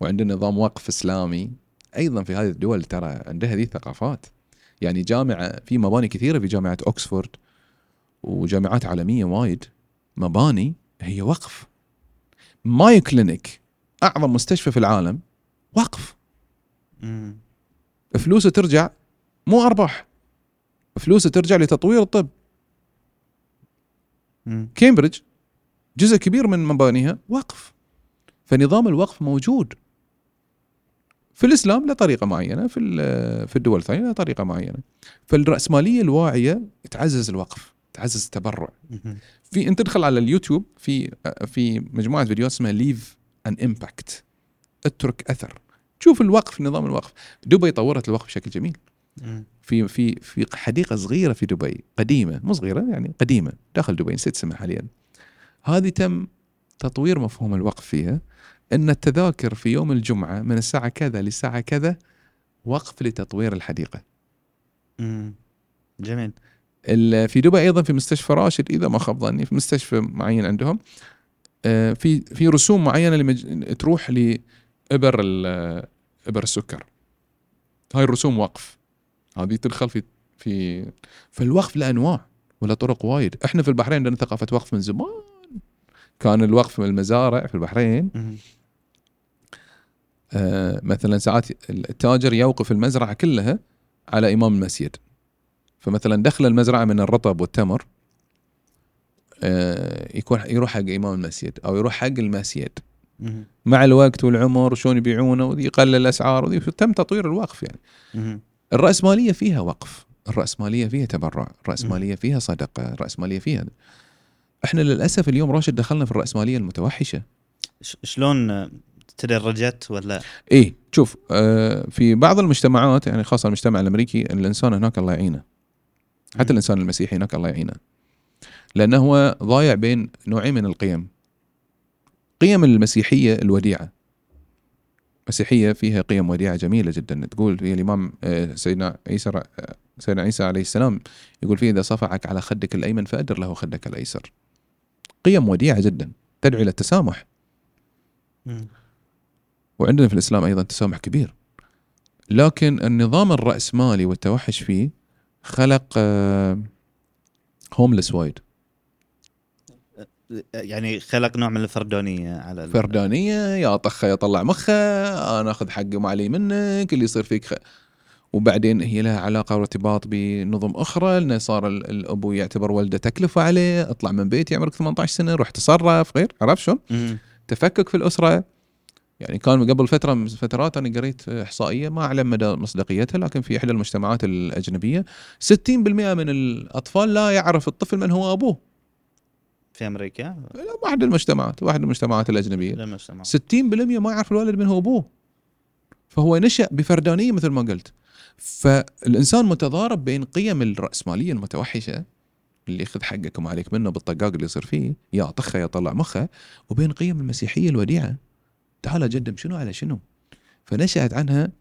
وعندنا نظام وقف إسلامي. أيضا في هذه الدول ترى عندها هذه الثقافات. يعني جامعة في مباني كثيرة في جامعة اوكسفورد وجامعات عالمية وايد مباني هي وقف. مايو كلينيك أعظم مستشفى في العالم وقف. مم. فلوسه ترجع مو أرباح فلوسه ترجع لتطوير الطب. مم. كامبريدج جزء كبير من مبانيها وقف. فنظام الوقف موجود. في الإسلام له طريقة معينة في في الدول الثانية له طريقة معينة. فالرأسمالية الواعية تعزز الوقف. تعزز التبرع. في انت تدخل على اليوتيوب في في مجموعة فيديوهات اسمها leave an impact اترك أثر. شوف الوقف نظام الوقف. دبي طورت الوقف بشكل جميل. في في في حديقة صغيرة في دبي قديمة مو صغيرة يعني قديمة داخل دبي نسيت اسمها حاليا. هذه تم تطوير مفهوم الوقف فيها إن التذاكر في يوم الجمعة من الساعة كذا للساعه كذا وقف لتطوير الحديقة. مم. جميل. في دبي أيضا في مستشفى راشد إذا ما خاب ظني في مستشفى معين عندهم. آه، في في رسوم معينة لمج... تروح لإبر إبر السكر. هاي الرسوم وقف. هذه تدخل في في فالوقف له انواع ولا طرق وايد. إحنا في البحرين عندنا ثقافة وقف من زمان. كان الوقف من المزارع في البحرين. آه، مثلا ساعات التاجر يوقف المزرعة كلها على إمام المسجد. فمثلا دخل المزرعة من الرطب والتمر آه، يكون يروح حق إمام المسجد أو يروح حق المسجد. مع الوقت والعمر شلون يبيعونه وذي يقلل الأسعار وذي تم تطوير الوقف يعني. الرأسمالية فيها وقف الرأسمالية فيها تبرع الرأسمالية فيها صدقة الرأسمالية فيها إحنا للأسف اليوم راشد دخلنا في الرأسمالية المتوحشة. شلون آه، تدرجت ولا؟ إيه شوف آه في بعض المجتمعات يعني خاصة المجتمع الأمريكي الإنسان هناك الله يعينه. حتى. الإنسان المسيحي هناك الله يعينه. لأنه هو ضايع بين نوعين من القيم. قيم المسيحية الوديعة. مسيحية فيها قيم وديعة جميلة جدا. تقول في الإمام آه، سيدنا عيسى آه، سيدنا عيسى عليه السلام يقول فيه إذا صفعك على خدك الأيمن فأدر له خدك الأيسر. قيم وديعة جدا. تدعو إلى التسامح. وعندنا في الإسلام أيضا تسامح كبير. لكن النظام الرأسمالي والتوحش فيه خلق هوملس وايد يعني خلق نوع من الفردانيه على ال- فردانيه يا طخه يا طلع مخه أنا أخذ حقي ما علي منك اللي يصير فيك خ... وبعدين هي لها علاقة وارتباط بنظم أخرى لأنه صار ال- الأبو يعتبر ولده تكلفة عليه اطلع من بيتي عمرك 18 سنة روح تصرف غير عرفت شلون؟ تفكك في الأسرة. يعني كان قبل فترة من الفترات أنا قريت إحصائية ما أعلم مدى مصداقيتها لكن في إحدى المجتمعات الأجنبية. 60% من الأطفال لا يعرف الطفل من هو أبوه. في أمريكا؟ لا واحد المجتمعات واحد المجتمعات الأجنبية. للمجتمع 60% ما يعرف الولد من هو أبوه. فهو نشأ بفردانية مثل ما قلت. فالإنسان متضارب بين قيم الرأسمالية المتوحشة اللي ياخذ حقك وما عليك منه بالطقاق اللي يصير فيه يا طخة يا طلع مخة وبين قيم المسيحية الوديعة. تعال قدم شنو؟ على شنو؟ فنشأت عنها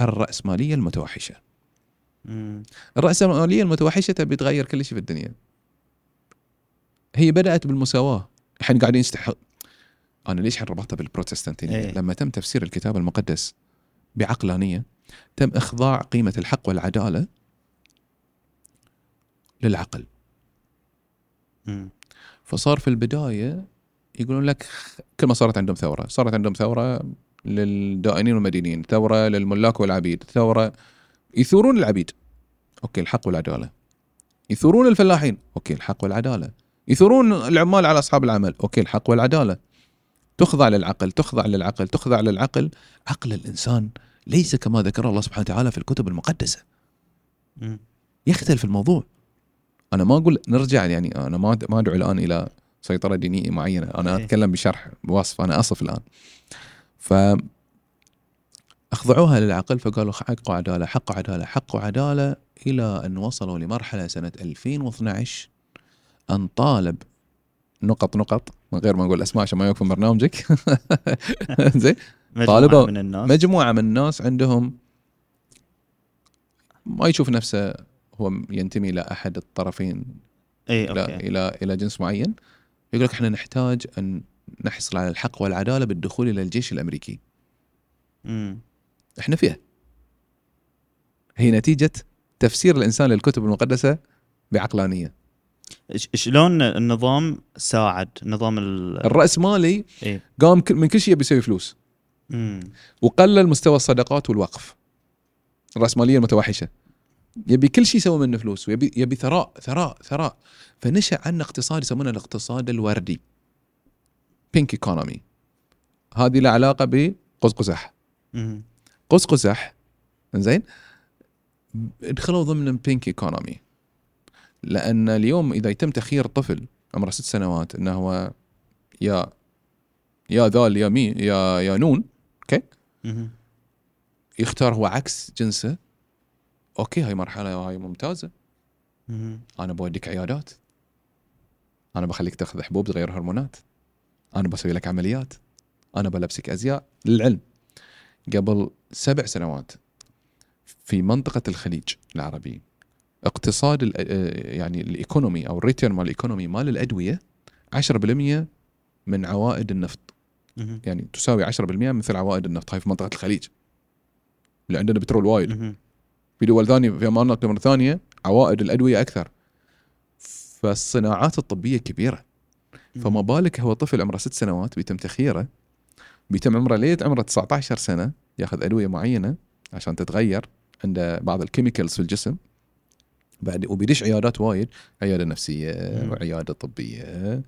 الرأسمالية المتوحشة. مم. الرأسمالية المتوحشة تبي تغير كل شيء في الدنيا. هي بدأت بالمساواة. الحين قاعدين يستحق. أنا ليش ربطتها بالبروتستانتية إيه. لما تم تفسير الكتاب المقدس بعقلانية تم إخضاع قيمة الحق والعدالة للعقل. مم. فصار في البداية يقولون لك كل ما صارت عندهم ثورة. صارت عندهم ثورة للدائنين والمدينين ثورة للملاك والعبيد ثورة يثورون العبيد. okay الحق والعدالة. يثورون الفلاحين. okay الحق والعدالة. يثورون العمال على أصحاب العمل. okay الحق والعدالة. تخضع للعقل تخضع للعقل تخضع للعقل. عقل الإنسان ليس كما ذكر الله سبحانه وتعالى في الكتب المقدسة. مم. يختلف الموضوع. أنا ما أقول نرجع يعني أنا ما ما أدعو الآن إلى سيطرة دينية معينة. أنا إيه. أتكلم بشرح بوصف أنا أصف الآن. ف أخضعوها للعقل فقالوا حق وعداله حق وعداله حق وعداله إلى أن وصلوا لمرحلة سنة 2012 أن طالب نقط نقط من غير ما نقول أسماء عشان ما يوقفون برنامجك. <laughs> زين. طالبة- من الناس. مجموعة من الناس عندهم ما يشوف نفسه هو ينتمي إلى أحد الطرفين. اي أوكي. إلى إلى جنس معين. يقول لك إحنا نحتاج أن نحصل على الحق والعدالة بالدخول إلى الجيش الأمريكي. مم. إحنا فيها. هي نتيجة تفسير الإنسان للكتب المقدسة بعقلانية. شلون النظام ساعد؟ نظام ال الراسمالي اي قام من كل شيء بيسوي فلوس. مم. وقلل مستوى الصدقات والوقف. الرأسمالية المتوحشة. يبي كل شيء يسوي منه فلوس ويبي يبي ثراء ثراء ثراء. فنشأ عنا اقتصاد يسمونه الاقتصاد الوردي. pink economy هذه لها علاقة بقوس قزح مم. قوس قزح زين دخلوا ضمن pink economy لأن اليوم إذا يتم تخيير طفل عمره ست سنوات إنه هو يا يا ذال يا مي يا يا نون مم. يختار هو عكس جنسه okay هاي مرحلة هاي ممتازة. مم. أنا بوديك عيادات أنا بخليك تاخذ حبوب تغير هرمونات. أنا بسوي لك عمليات. أنا بلبسك أزياء للعلم. قبل سبع سنوات في منطقة الخليج العربي اقتصاد آه، يعني ال economy أو ال return مال ال economy مال الأدوية 10% من عوائد النفط. مم. يعني تساوي 10% مثل عوائد النفط هاي في منطقة الخليج. اللي عندنا بترول وايد. في دول ثانية في مناطق ثانية عوائد الأدوية أكثر. فالصناعات الطبية كبيرة. فما بالك هو طفل عمره ست سنوات بيتم تخييره بيتم عمره ليه عمره 19 سنة ياخذ أدوية معينة عشان تتغير عنده بعض ال chemicals في الجسم. بعد وبيدش عيادات وايد عيادة نفسية مم. وعياده طبية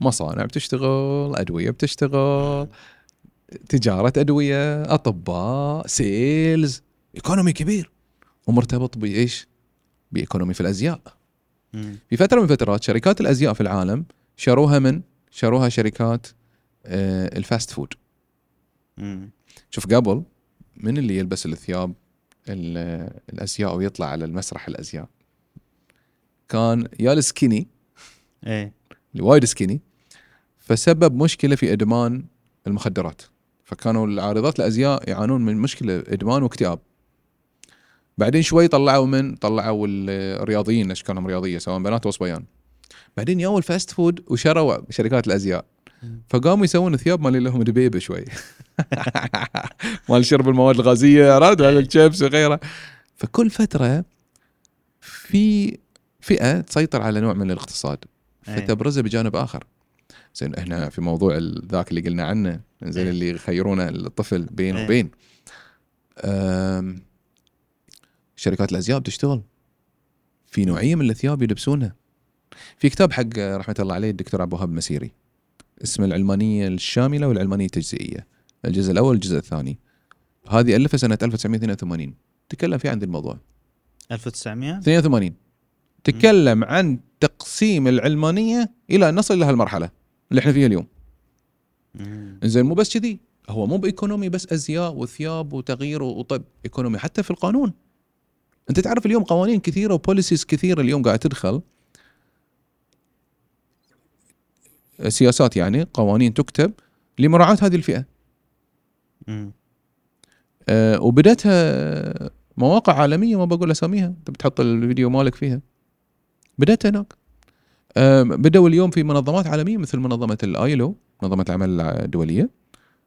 مصانع بتشتغل أدوية بتشتغل تجارة أدوية أطباء sales economy كبير. ومرتبط بإيش؟ ب economy في الأزياء. مم. في فترة من الفترات شركات الأزياء في العالم شروها من؟ شروها شركات آه، ال fast food. مم. شوف قبل من اللي يلبس الثياب ال- الأزياء ويطلع على المسرح الأزياء؟ كان يا ال skinny إيه. اللي وايد skinny. فسبب مشكلة في إدمان المخدرات. فكانوا العارضات الأزياء يعانون من مشكلة إدمان واكتئاب. بعدين شوي طلعوا من طلعوا الرياضيين اشكالهم رياضية سواء بنات أو صبيان بعدين ياو ال fast food وشروا شركات الأزياء. فقاموا يسوون ثياب مال لهم دبيبه شوي. <laughs> مال شرب المواد الغازية عرفت مال الشيبس وغيره. فكل فترة في فئة تسيطر على نوع من الاقتصاد. إيه. فتبرزه بجانب آخر. زين إحنا في موضوع ذاك اللي قلنا عنه زين إيه. اللي يخيرونه الطفل بين إيه. وبين. شركات الازياء بتشتغل في نوعية من الثياب يلبسونها. في كتاب حق رحمة الله عليه الدكتور ابو وهاب مسيري اسمه العلمانية الشاملة والعلمانية التجزئية. الجزء الأول والجزء الثاني. هذه الفه سنة 1982 تكلم فيه عن الموضوع. 1900 82 تكلم عن تقسيم العلمانية إلى ان نصل لهالمرحله اللي إحنا فيها اليوم. زين مو بس كذي. هو مو بإيكونومي بس أزياء وثياب وتغيير وطب. إيكونومي حتى في القانون. أنت تعرف اليوم قوانين كثيرة وبوليسيز كثيرة اليوم قاعد تدخل. سياسات يعني قوانين تكتب لمراعاة هذه الفئة. مم. أه وبدتها مواقع عالمية ما بقول أساميها. أنت بتحط الفيديو مالك فيها. بدأت هناك. أه بدأوا اليوم في منظمات عالمية مثل منظمة الايلو منظمة العمل الدوليه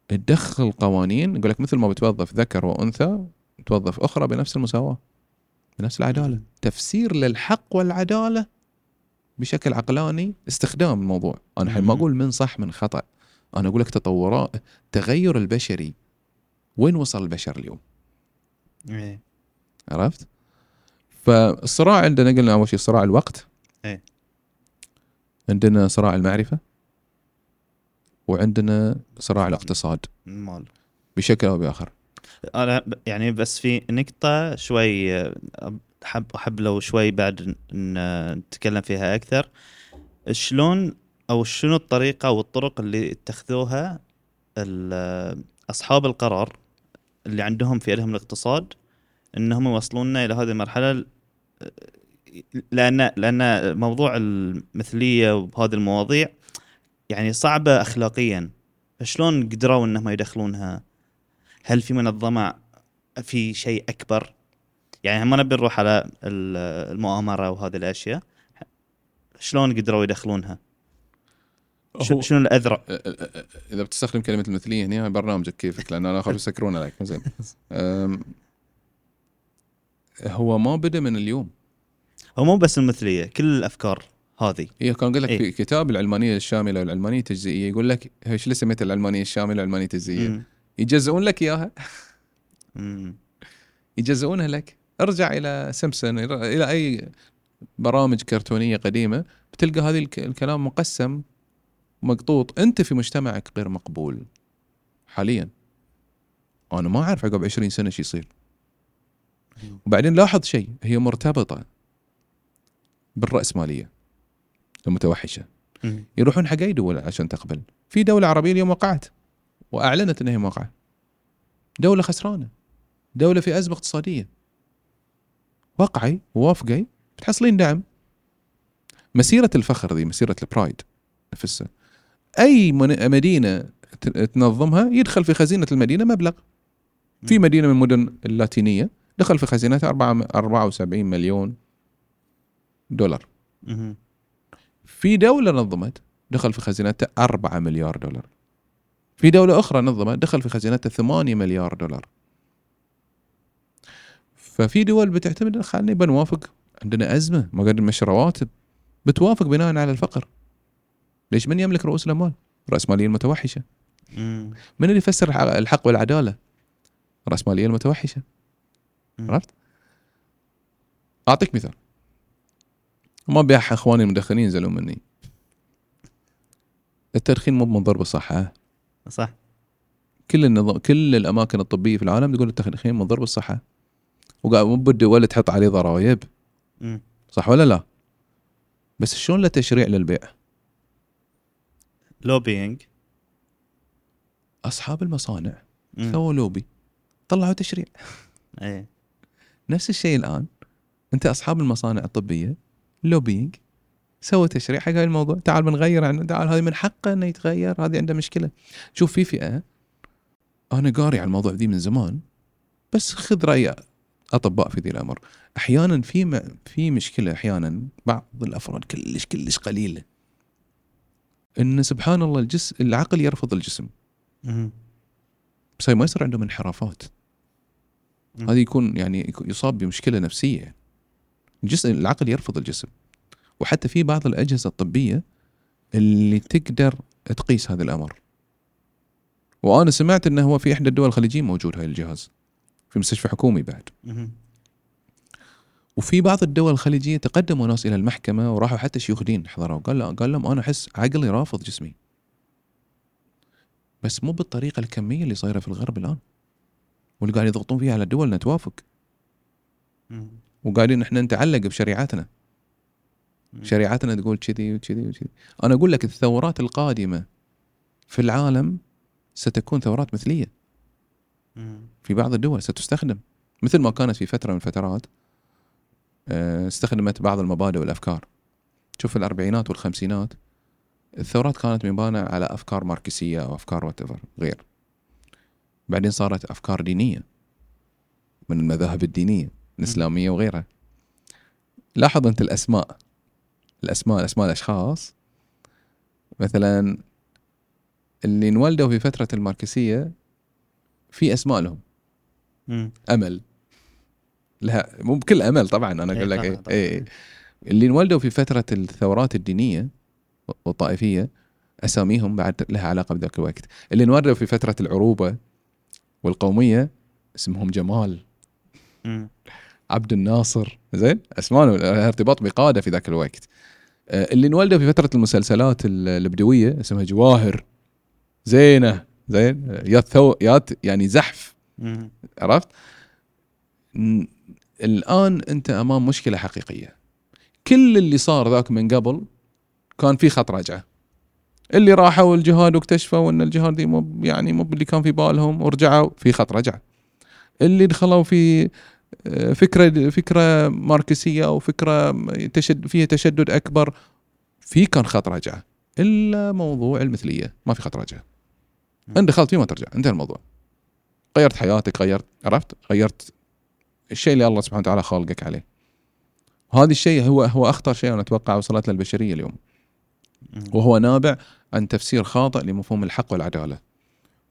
تدخل قوانين يقول لك مثل ما بتوظف ذكر وأنثى توظف أخرى بنفس المساواة. بنفس العدالة. تفسير للحق والعدالة بشكل عقلاني استخدام الموضوع. أنا الحين ما. أقول من صح من خطأ. أنا أقول لك تطورات التغير البشري. وين وصل البشر اليوم؟ إيه. عرفت؟ فالصراع عندنا قلنا أول شيء صراع الوقت. إيه. عندنا صراع المعرفة. وعندنا صراع الاقتصاد. مال. بشكل أو بآخر. أنا يعني بس في نقطة شوي أحب أحب لو شوي بعد نتكلم فيها أكثر. شلون أو شنو الطريقة أو الطرق اللي اتخذوها أصحاب القرار اللي عندهم في يدهم الاقتصاد إنهم يوصلوننا إلى هذه المرحلة ال- لأن لأن موضوع المثلية وهذه المواضيع يعني صعبة اخلاقيا. فشلون قدروا إنهم يدخلونها؟ هل في منظمة في شيء أكبر؟ يعني ما نبي نروح على ال- المؤامرة وهذه الأشياء. شلون قدروا يدخلونها؟ شنو الأذرع؟ أ- أ- أ- إذا بتستخدم كلمة المثلية هنا برنامجك كيفك لأن أنا اخاف يسكرون عليك. زين <laughs> هو ما بدأ من اليوم. هو مو بس المثلية كل الأفكار هذه. هي كان أقول لك إيه. في كتاب العلمانية الشاملة والعلمانية التجزئيه يقول لك إيش ليه سميت العلمانية الشاملة والعلمانية التجزئيه؟ يجزئون لك إياها. يجزئونها لك؟ ارجع إلى سمسون إلى أي برامج كرتونية قديمة بتلقى هذه الك- الكلام مقسم مقطوط. أنت في مجتمعك غير مقبول حاليا. أنا ما أعرف عقب 20 سنة شو يصير. وبعدين لاحظ شيء هي مرتبطة بالرأسمالية المتوحشة. يروحون حق أي دول عشان تقبل. في دولة عربية اليوم وقعت. وأعلنت إنها موقعه دولة خسرانة. دولة في أزمة اقتصادية. وقعي ووافقي بتحصلين دعم. مسيرة الفخر ذي مسيرة البرايد نفسها. أي مدينة تنظمها يدخل في خزينة المدينة مبلغ. في. مدينة من المدن اللاتينية دخل في خزينتها 4 74 مليون دولار. في دولة نظمت دخل في خزينتها 4 مليار دولار. في دولة أخرى نظمت دخل في خزينتها 8 مليار دولار. ففي دول بتعتمد خلني بنوافق عندنا أزمة ما قاعدين نمشي رواتب بتوافق بناء على الفقر. ليش من يملك رؤوس الأموال؟ رأسمالية المتوحشة. مم. من اللي يفسر الحق- والعدالة؟ رأسمالية المتوحشة. عرفت؟ أعطيك مثال. ما بيح إخواني المدخنين يزعلون مني. التدخين مو مضر بالصحه صح. كل النظام كل الأماكن الطبية في العالم تقول التدخين مضر بالصحة. وقاعد مو بالدول تحط عليه ضرائب. صح ولا لا؟ بس شلون له تشريع للبيع؟ لوبينج أصحاب المصانع. سووا لوبي طلعوا تشريع. إيه. نفس الشيء الآن. أنت أصحاب المصانع الطبية. lobbying سووا تشريع. حق هاي الموضوع. تعال بنغير عنه تعال هذه من حقه إنه يتغير. هذه عنده مشكلة. شوف في فئة أنا قاري على الموضوع ذي من زمان بس خذ رأي أطباء في ذي الأمر. أحيانا في م... في مشكلة أحيانا بعض الأفراد كلش كلش قليلة. إن سبحان الله الجسم العقل يرفض الجسم. بس ما يصير عندهم انحرافات. هذا يكون يعني يصاب بمشكلة نفسية. الجسم العقل يرفض الجسم. وحتى في بعض الأجهزة الطبية اللي تقدر تقيس هذا الأمر وأنا سمعت إنه هو في إحدى الدول الخليجية موجود هاي الجهاز في مستشفى حكومي بعد. وفي بعض الدول الخليجية تقدموا ناس إلى المحكمة وراحوا حتى شيوخ دين حضروا قال لا قال لهم أنا أحس عقلي رافض جسمي بس مو بالطريقة الكمية اللي صايرة في الغرب الآن واللي قاعد يضغطون فيها على الدول إنها توافق مم. وقاعدين إحنا نتعلق بشريعتنا. شريعتنا تقول كذي وكذي وكذي. أنا أقول لك الثورات القادمة في العالم ستكون ثورات مثلية. في بعض الدول ستستخدم. مثل ما كانت في فترة من الفترات آه، استخدمت بعض المبادئ والأفكار. شوف الأربعينات والخمسينات الثورات كانت مبانة على أفكار ماركسية أو أفكار وات غير. بعدين صارت أفكار دينية من المذاهب الدينية الإسلامية وغيرها. لاحظ أنت الأسماء. الأسماء اسماء الأشخاص مثلا اللي انولدوا في فترة الماركسية في أسماء لهم مم. أمل لا مو بكل أمل طبعا أنا إيه أقول لك طبعاً. إيه. اللي انولدوا في فترة الثورات الدينية والطائفية أساميهم بعد لها علاقة بذاك الوقت اللي انولدوا في فترة العروبة والقومية اسمهم جمال مم. عبد الناصر زين لها ارتباط بقادة في ذاك الوقت اللي انولدوا في فترة المسلسلات ال- البدويه اسمها جواهر زينة زين يا ثو يا يعني زحف. عرفت؟ الآن أنت أمام مشكلة حقيقية كل اللي صار ذاك من قبل كان في خط رجعه اللي راحوا الجهاد واكتشفوا إن الجهاد دي مو يعني مو اللي كان في بالهم ورجعوا في خط رجعه اللي دخلوا في آه، فكرة فكرة ماركسية أو فكرة تشد فيها تشدد أكبر في كان خط رجعه إلا موضوع المثلية ما في خط رجعه ان دخلت فيه ما ترجع. انتهى الموضوع. غيرت حياتك غيرت عرفت؟ غيرت الشيء اللي الله سبحانه وتعالى خالقك عليه. هذا الشيء هو هو أخطر شيء أنا أتوقع وصلت له البشرية اليوم. وهو نابع عن تفسير خاطئ لمفهوم الحق والعدالة.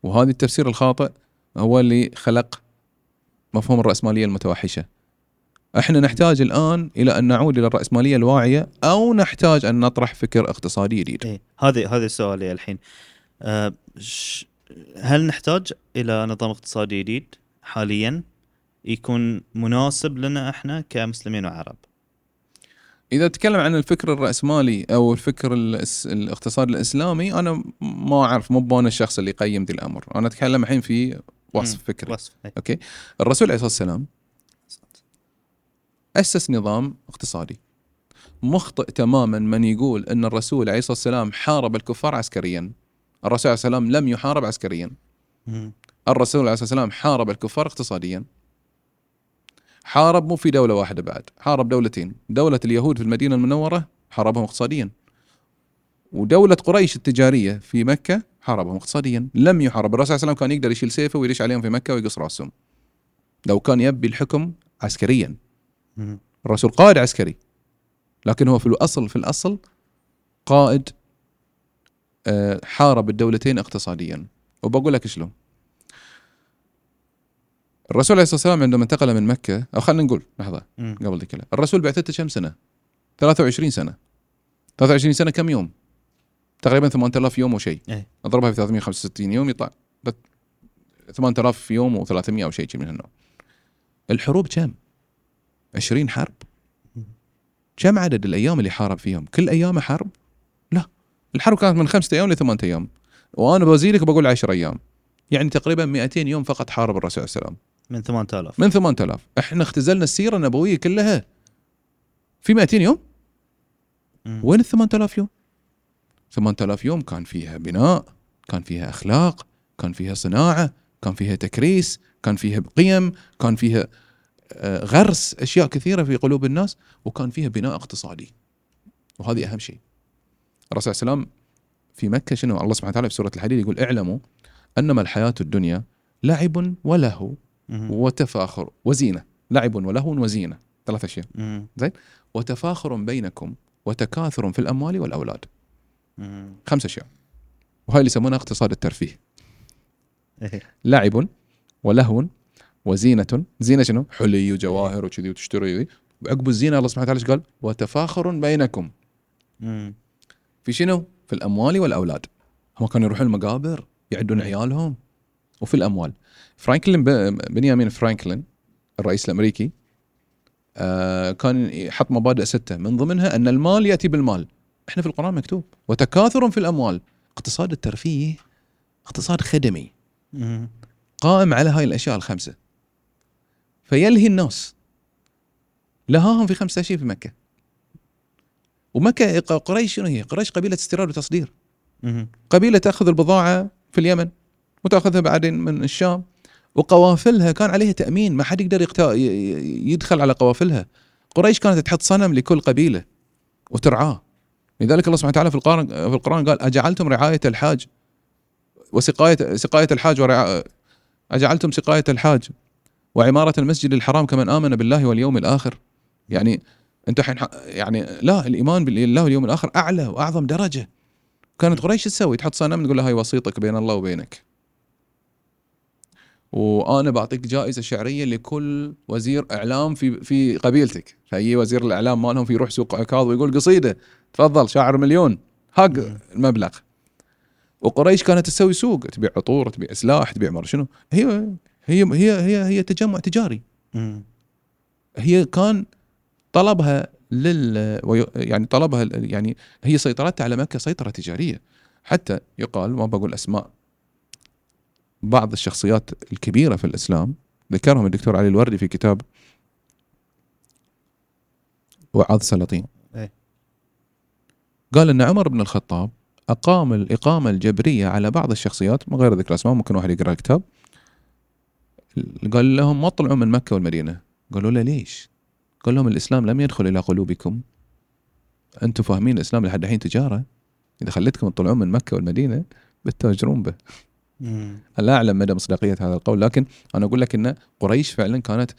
وهذا التفسير الخاطئ هو اللي خلق مفهوم الرأسمالية المتوحشة. إحنا نحتاج الآن إلى أن نعود إلى الرأسمالية الواعية أو نحتاج أن نطرح فكر اقتصادي جديد إيه هذه هذه سؤالي الحين. أه ش- هل نحتاج إلى نظام اقتصادي جديد حاليا يكون مناسب لنا إحنا كمسلمين وعرب؟ إذا تتكلم عن الفكر الرأسمالي أو الفكر الاقتصاد الإسلامي أنا ما أعرف مو بأنا الشخص اللي يقيم ذي الأمر. أنا أتكلم الحين في وصف. فكري. وصف إيه. أوكي. الرسول عليه الصلاة والسلام أسس نظام اقتصادي. مخطئ تماما من يقول أن الرسول عليه الصلاة والسلام حارب الكفار عسكريا. الرسول عليه الصلاة والسلام لم يحارب عسكريا. الرسول عليه الصلاة والسلام حارب الكفار اقتصاديا. حارب مو في دولة واحدة بعد حارب دولتين. دولة اليهود في المدينة المنورة حاربهم اقتصاديا. ودولة قريش التجارية في مكة حاربهم اقتصاديا. لم يحارب. الرسول عليه والسلام كان يقدر يشيل سيفه ويدش عليهم في مكة ويقص رأسهم. لو كان يبي الحكم عسكريا. الرسول قائد عسكري. لكن هو في الأصل في الأصل قائد آه، حارب الدولتين اقتصاديا. وبقول لك شلون. الرسول عليه الصلاة والسلام عندما انتقل من مكة أو خلينا نقول لحظة. قبل ذي كلها الرسول بعثته كم سنة؟ 23 سنة. 23 سنة كم يوم؟ تقريبا 8000 يوم وشيء إيه. أضربها في 365 يوم يطلع. 8000 يوم و300 أو شيء من هالنوع. الحروب كم؟ 20 حرب؟ كم عدد الأيام اللي حارب فيهم؟ كل ايامه حرب؟ لا. الحرب كانت من خمسة أيام لثمانية أيام. وأنا بزيدك بقول 10 أيام. يعني تقريبا 200 يوم فقط حارب الرسول عليه السلام من 8000 من 8000 إحنا اختزلنا السيرة النبوية كلها. في 200 يوم؟ مم. وين ال 8000 يوم؟ 8000 يوم كان فيها بناء كان فيها أخلاق كان فيها صناعة كان فيها تكريس كان فيها قيم كان فيها آه، غرس أشياء كثيرة في قلوب الناس وكان فيها بناء اقتصادي. وهذه أهم شيء. الرسول صلى الله عليه وسلم في مكة شنو؟ الله سبحانه وتعالى في سورة الحديد يقول اعلموا أنما الحياة الدنيا لعب ولهو. وتفاخر وزينة. لعب ولهو وزينة. ثلاث أشياء. مم. وتفاخر بينكم وتكاثر في الأموال والأولاد. خمس أشياء. وهاي اللي يسمونها اقتصاد الترفيه. إيه. لعب ولهو وزينة. زينة شنو؟ حلي وجواهر وكذي وتشتري. وعقب الزينة الله سبحانه وتعالى قال؟ وتفاخر بينكم. في شنو؟ في الأموال والأولاد. هم كانوا يروحون المقابر يعدون عيالهم. وفي الأموال. فرانكلين بنيامين فرانكلين الرئيس الأمريكي آه كان يحط مبادئ ستة. من ضمنها أن المال يأتي بالمال. إحنا في القرآن مكتوب. وتكاثر في الأموال. اقتصاد الترفيه اقتصاد خدمي. قائم على هاي الأشياء الخمسة. فيلهي الناس. لهاهم في خمسة اشياء في مكة. ومكة قريش شنو هي؟ قريش قبيلة استيراد وتصدير. قبيلة تأخذ البضاعة في اليمن وتأخذها بعدين من الشام. وقوافلها كان عليها تأمين. ما حد يقدر يقتا... يدخل على قوافلها. قريش كانت تحط صنم لكل قبيلة وترعاه. لذلك الله سبحانه وتعالى في القرآن في القرآن قال أجعلتم رعاية الحاج وسقاية سقاية الحاج ورعا... أجعلتم سقاية الحاج وعمارة المسجد الحرام كمن آمن بالله واليوم الآخر. يعني أنت حين يعني لا الإيمان بالله واليوم الآخر أعلى وأعظم درجة. كانت قريش تسوي؟ تحط صنم تقول له هاي وسيطك بين الله وبينك. وأنا بعطيك جائزة شعرية لكل وزير إعلام في في قبيلتك. فيجي وزير الإعلام مالهم في يروح سوق عكاظ ويقول قصيدة. تفضل شاعر مليون. حق المبلغ. وقريش كانت تسوي سوق تبيع عطور تبيع سلاح تبيع مر شنو. هي هي هي هي هي تجمع تجاري. هي كان طلبها لل يعني طلبها يعني هي سيطرتها على مكة سيطرة تجارية. حتى يقال ما بقول أسماء بعض الشخصيات الكبيرة في الإسلام ذكرهم الدكتور علي الوردي في كتاب وعاظ سلاطين. قال إن عمر بن الخطاب أقام الإقامة الجبرية على بعض الشخصيات من غير ذكر أسماء ممكن واحد يقرأ الكتاب. قال لهم ما تطلعوا من مكة والمدينة. قالوا له ليش؟ قال لهم الإسلام لم يدخل إلى قلوبكم. أنتم فاهمين الإسلام لحد الحين تجارة؟ إذا خليتكم تطلعون من مكة والمدينة بتتاجرون به. لا أعلم مدى مصداقية هذا القول لكن أنا أقول لك إن قريش فعلا كانت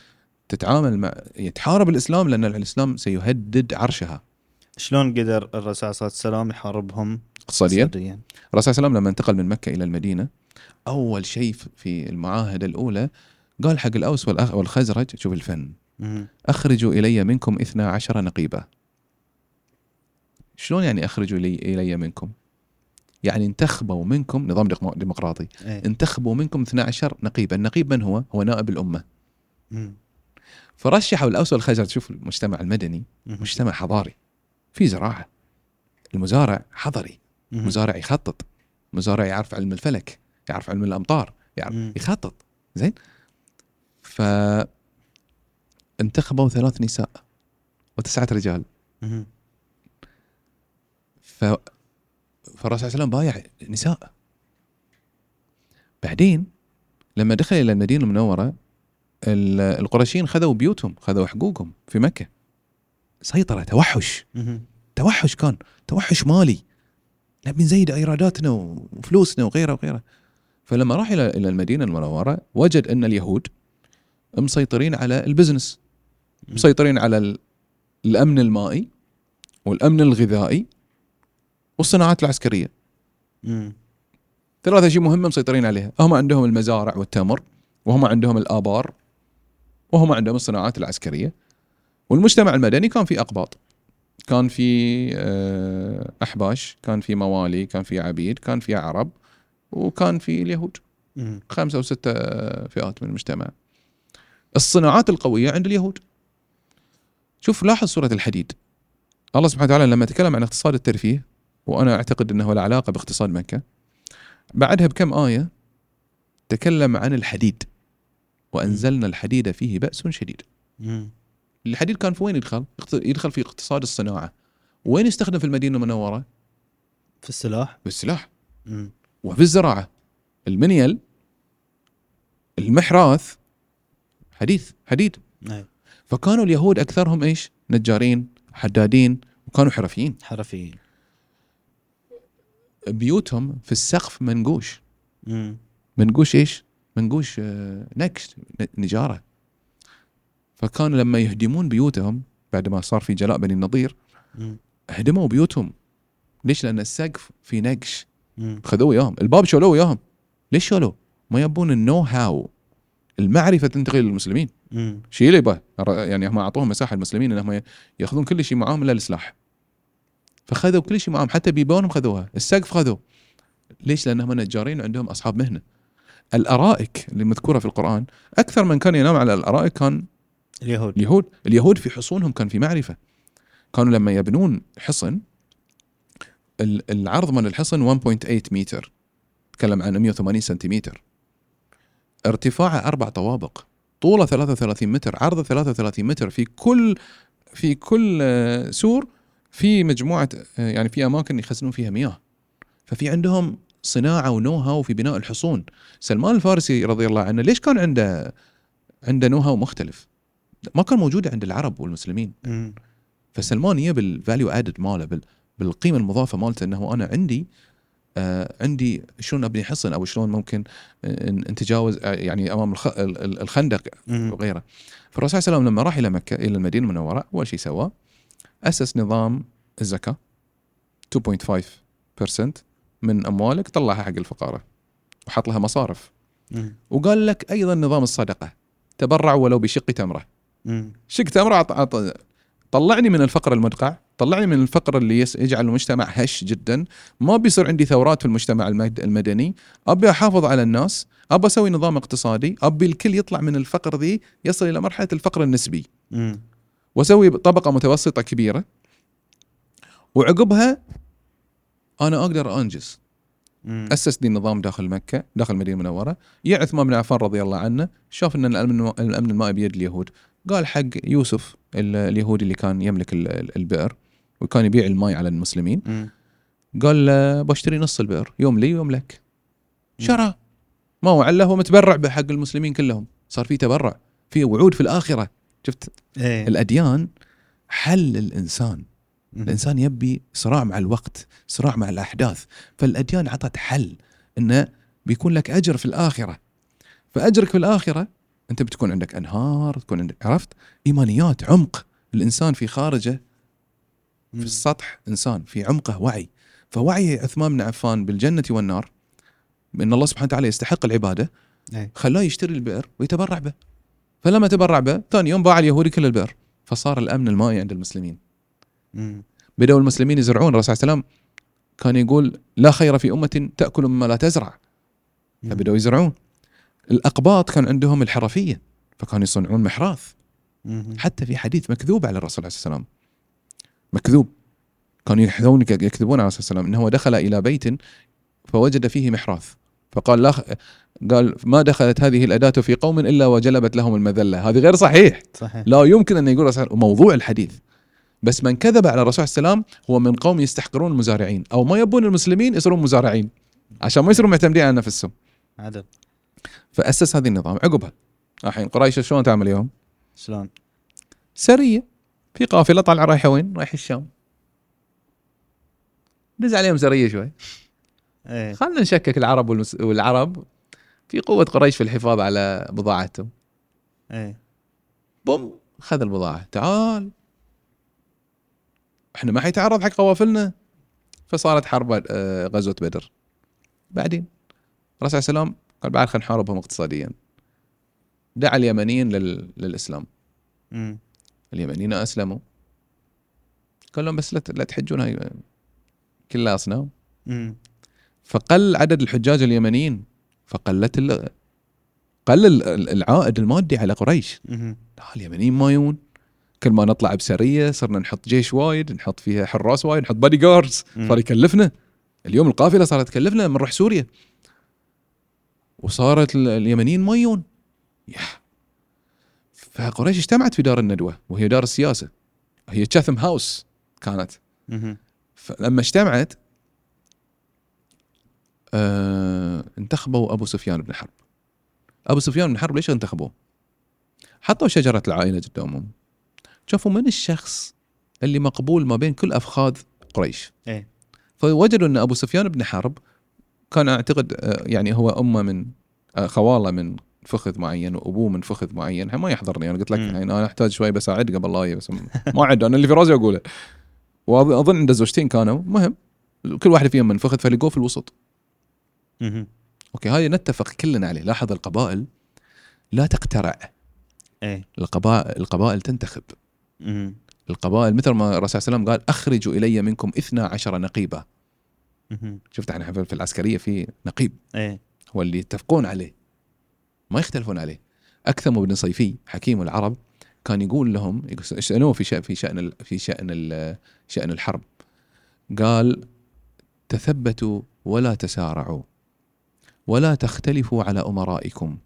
تتعامل مع تحارب الإسلام لأن الإسلام سيهدد عرشها. شلون قدر الرسول صلى الله عليه وسلم يحاربهم اقتصاديا؟ الرسول صلى الله عليه وسلم لما انتقل من مكة إلى المدينة أول شيء في المعاهده الأولى قال حق الأوس والخزرج شوف الفن. أخرجوا إلي منكم اثنا عشر نقيبا شلون يعني أخرجوا الي إلي منكم يعني انتخبوا منكم نظام ديمق- ديمقراطي إيه. انتخبوا منكم 12 نقيبا النقيب من هو هو نائب الأمة مم. فرشحوا الأوس والخزرج شوف المجتمع المدني مم. مجتمع حضاري في زراعة المزارع حضري. مزارع يخطط مزارع يعرف علم الفلك يعرف علم الأمطار يعرف مم. يخطط زين ف انتخبوا ثلاث نساء وتسعة رجال مم. ف فالرسول صلى الله عليه وسلم بايع نساء بعدين لما دخل إلى المدينة المنورة ال- القرشيين خذوا بيوتهم خذوا حقوقهم في مكة سيطرة توحش. توحش كان توحش مالي. نبي نزيد إيراداتنا وفلوسنا وغيره وغيره. فلما راح إلى إلى المدينة المنورة وجد أن اليهود مسيطرين على البزنس. مسيطرين على ال- الأمن المائي والأمن الغذائي والصناعات العسكرية. ثلاثة اشياء مهمه مسيطرين عليها. هم عندهم المزارع والتمر وهم عندهم الآبار وهم عندهم الصناعات العسكرية. والمجتمع المدني كان في أقباط. كان في آه، أحباش كان في موالي كان في عبيد كان في عرب وكان في اليهود. مم. خمسة أو ستة فئات من المجتمع. الصناعات القوية عند اليهود. شوف لاحظ سورة الحديد. الله سبحانه وتعالى لما تكلم عن اقتصاد الترفيه وأنا أعتقد إنه له علاقة باقتصاد مكة بعدها بكم آية تكلم عن الحديد. وأنزلنا الحديد فيه بأس شديد. الحديد كان في وين يدخل؟ يدخل في اقتصاد الصناعة وين يستخدم في المدينة المنورة؟ في السلاح بالسلاح مم. وفي الزراعة المنيل المحراث حديث حديد اي فكانوا اليهود أكثرهم إيش؟ نجارين حدادين وكانوا حرفيين حرفيين بيوتهم في السقف منقوش مم. منقوش إيش؟ منقوش آه، نكش نجارة فكانوا لما يهدمون بيوتهم بعد ما صار في جلاء بني النضير. هدموا بيوتهم. ليش؟ لأن السقف في نقش. خذوه وياهم. الباب شالوه وياهم. ليش شالوه؟ ما يبون النو هاو المعرفة تنتقل للمسلمين. شيء اللي يبغى يعني هم أعطوهم مساحة المسلمين انهم يأخذون كل شيء معاهم إلا السلاح فخذوا كل شيء معاهم. حتى بيبانهم خذوها. السقف خذوه. ليش؟ لانهم نجارين وعندهم أصحاب مهنة. الأرائك اللي مذكورة في القرآن أكثر من كان ينام على الأرائك كان اليهود. اليهود. اليهود في حصونهم كان في معرفة. كانوا لما يبنون حصن ال- العرض من الحصن 1.8 متر. تكلم عن 180 سنتيمتر. ارتفاعه أربع طوابق. طوله 33 متر عرضه 33 متر. في كل في كل آه، سور في مجموعة آه، يعني في أماكن يخزنون فيها مياه. ففي عندهم صناعة و know-how في بناء الحصون. سلمان الفارسي رضي الله عنه ليش كان عنده عنده know-how مختلف ما كان موجود عند العرب والمسلمين. فسلمان يا بال value added ماله بال بالقيمة المضافة مالته إنه أنا عندي آه عندي شلون أبني حصن أو شلون ممكن آه، نتجاوز آه، يعني أمام الخ... ال- ال- الخندق. وغيره فالرسول صلى الله عليه وسلم لما راح إلى مكة إلى المدينة المنورة أول شيء سواه أسس نظام الزكاة 2.5% من أموالك طلعها حق الفقراء وحط لها مصارف. وقال لك أيضا نظام الصدقة تبرع ولو بشق تمرة. شق تمره عط... عط... طلعني من الفقر المدقع طلعني من الفقر اللي. يجعل المجتمع هش جدا. ما بيصير عندي ثورات في المجتمع المد... المدني. أبي أحافظ على الناس ابى أسوي نظام اقتصادي أبي الكل يطلع من الفقر ذي يصل إلى مرحلة الفقر النسبي. مم. وأسوي طبقة متوسطة كبيرة. وعقبها أنا أقدر أنجز. مم. أسس دي النظام داخل مكة داخل المدينة المنوره يا عثمان بن عفان رضي الله عنه شاف إن الأمن الأمن المائي بيد اليهود. قال حق يوسف ال- اليهودي اللي كان يملك ال- ال- البئر وكان يبيع الماء على المسلمين. قال له بشتري نص البئر يوم لي ويوم لك. شرى. ما هو عله هو متبرع بحق المسلمين كلهم. صار في تبرع في وعود في الآخرة. شفت؟ إيه. الأديان حل الإنسان. مم. الإنسان يبي صراع مع الوقت صراع مع الأحداث. فالأديان عطت حل إنه بيكون لك أجر في الآخرة. فأجرك في الآخرة أنت بتكون عندك أنهار تكون عندك عرفت؟ إيمانيات عمق. الإنسان في خارجه. في السطح إنسان في عمقه وعي. فوعي عثمان بن عفان بالجنة والنار بأن الله سبحانه وتعالى يستحق العبادة إيه. خلاه يشتري البئر ويتبرع به. فلما تبرع به ثاني يوم باع اليهودي كل البئر. فصار الأمن المائي عند المسلمين. بدأوا المسلمين يزرعون. الرسول صلى الله عليه وسلم كان يقول لا خير في أمة تأكل مما لا تزرع. فبدأوا يزرعون. الأقباط كان عندهم الحرفية فكانوا يصنعون محراث. حتى في حديث مكذوب على الرسول عليه والسلام. مكذوب. كانوا يحذون يكذبون على الرسول صلى الله عليه وسلم إنه دخل إلى بيت فوجد فيه محراث. فقال لا قال ما دخلت هذه الأداة في قوم إلا وجلبت لهم المذلة. هذه غير صحيح. صحيح. لا يمكن أن يقول موضوع الحديث. بس من كذب على الرسول صلى الله عليه وسلم هو من قوم يستحقرون المزارعين أو ما يبون المسلمين يصيرون مزارعين. عشان ما يصيرون معتمدين على نفسهم. عدل فأسس هذه النظام عقبها. الحين قريش شلون تعمل اليوم؟ شلون؟ سرية. في قافلة طالعة رايحة وين؟ رايحة الشام. دز عليهم سرية شوي. إيه. خلينا نشكك العرب والمس... والعرب. في قوة قريش في الحفاظ على بضاعتهم. إيه. بوم خذ البضاعة. تعال. إحنا ما حيتعرض حق قوافلنا. فصارت حرب آه، غزوة بدر. بعدين. الرسول الله عليه وسلم قال بعد خلينا نحاربهم اقتصاديا. دعا اليمنيين لل... للإسلام. مم. اليمنيين أسلموا. قال لهم بس لا ت- لا تحجون هاي كلها أصنام مم. فقل عدد الحجاج اليمنيين فقلت ال... قل ال- العائد المادي على قريش. مم. لا اليمنيين ما يون كل ما نطلع بسرية صرنا نحط جيش وايد نحط فيها حراس وايد نحط بادي جاردز. صار يكلفنا. اليوم القافلة صارت تكلفنا لما نروح سوريا. وصارت ال- اليمنيين ما يجون يح. فقريش اجتمعت في دار الندوة وهي دار السياسة. هي تشاثم هاوس كانت. فلما اجتمعت آه انتخبوا أبو سفيان بن حرب. أبو سفيان بن حرب ليش انتخبوه؟ حطوا شجرة العائلة قدامهم. شافوا من الشخص اللي مقبول ما بين كل أفخاذ قريش؟ إيه. فوجدوا أن أبو سفيان بن حرب كان أعتقد آه، يعني هو أمه من آه، خواله من فخذ معين وأبوه من فخذ معين ما يحضرني أنا قلت لك. يعني أنا أحتاج شوي بس أعد قبل لا أجي، بس <laughs> ما أعد أنا اللي في راسي أقوله واظن عنده زوجتين كانوا مهم كل واحد فيهم من فخذ فلقوه في الوسط. أوكي هاي نتفق كلنا عليه لاحظ القبائل لا تقترع إيه القبائل القبائل تنتخب. القبائل مثل ما الرسول صلى الله عليه وسلم قال أخرجوا إلي منكم اثنا عشر نقيبا مهم. شفت إحنا في العسكرية في نقيب. إيه. هو اللي يتفقون عليه. ما يختلفون عليه. اكثم بن صيفي حكيم العرب كان يقول لهم يسالوه في شأن في ال- في شأن ال- شأن الحرب. قال تثبتوا ولا تسارعوا. ولا تختلفوا على أمرائكم.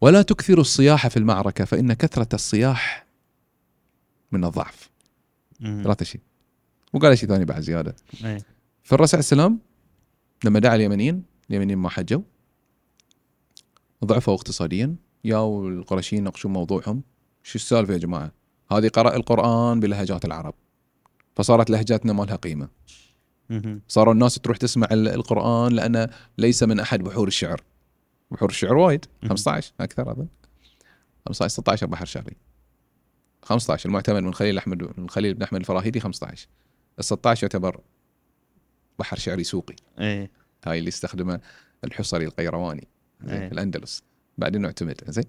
ولا تكثروا الصياح في المعركة فإن كثرة الصياح من الضعف. ثلاثة شيء. وقال شيء ثاني بعد زيادة. إيه. فالرسول عليه السلام لما دعا اليمنيين اليمنيين ما حجوا. ضعفوا اقتصاديا. ياو القرشيين ناقشوا موضوعهم. شو السالفة يا جماعة؟ هذه قرأ القرآن بلهجات العرب. فصارت لهجاتنا ما لها قيمة. مهم. صاروا الناس تروح تسمع ال- القرآن لأنه ليس من أحد بحور الشعر. بحور الشعر وايد. مهم. 15 أكثر أظن. 15 16 بحر شعري 15 المعتمد من خليل أحمد من خليل بن أحمد الفراهيدي 15 ال 16 يعتبر بحر شعري سوقي. إيه. هاي اللي استخدمه الحصري القيرواني زين إيه. في الأندلس. بعدين اعتمد زين.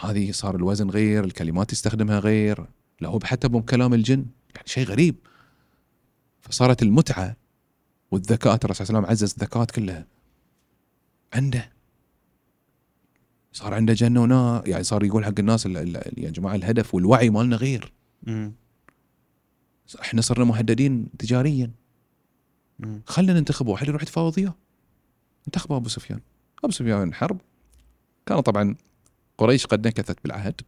هذه صار الوزن غير الكلمات يستخدمها غير لا هو حتى بكلام الجن يعني شيء غريب. فصارت المتعة والذكاء ترى صلى الله عليه وسلم عزز الذكاءات كلها. عنده. صار عنده جنة ونار يعني صار يقول حق الناس ال- ال- يا جماعة الهدف والوعي مالنا غير. إحنا صرنا مهددين تجاريا. خلينا ننتخب واحد يروح يتفاوض وياه انتخبوا أبو سفيان. أبو سفيان حرب. كان طبعا قريش قد نكثت بالعهد.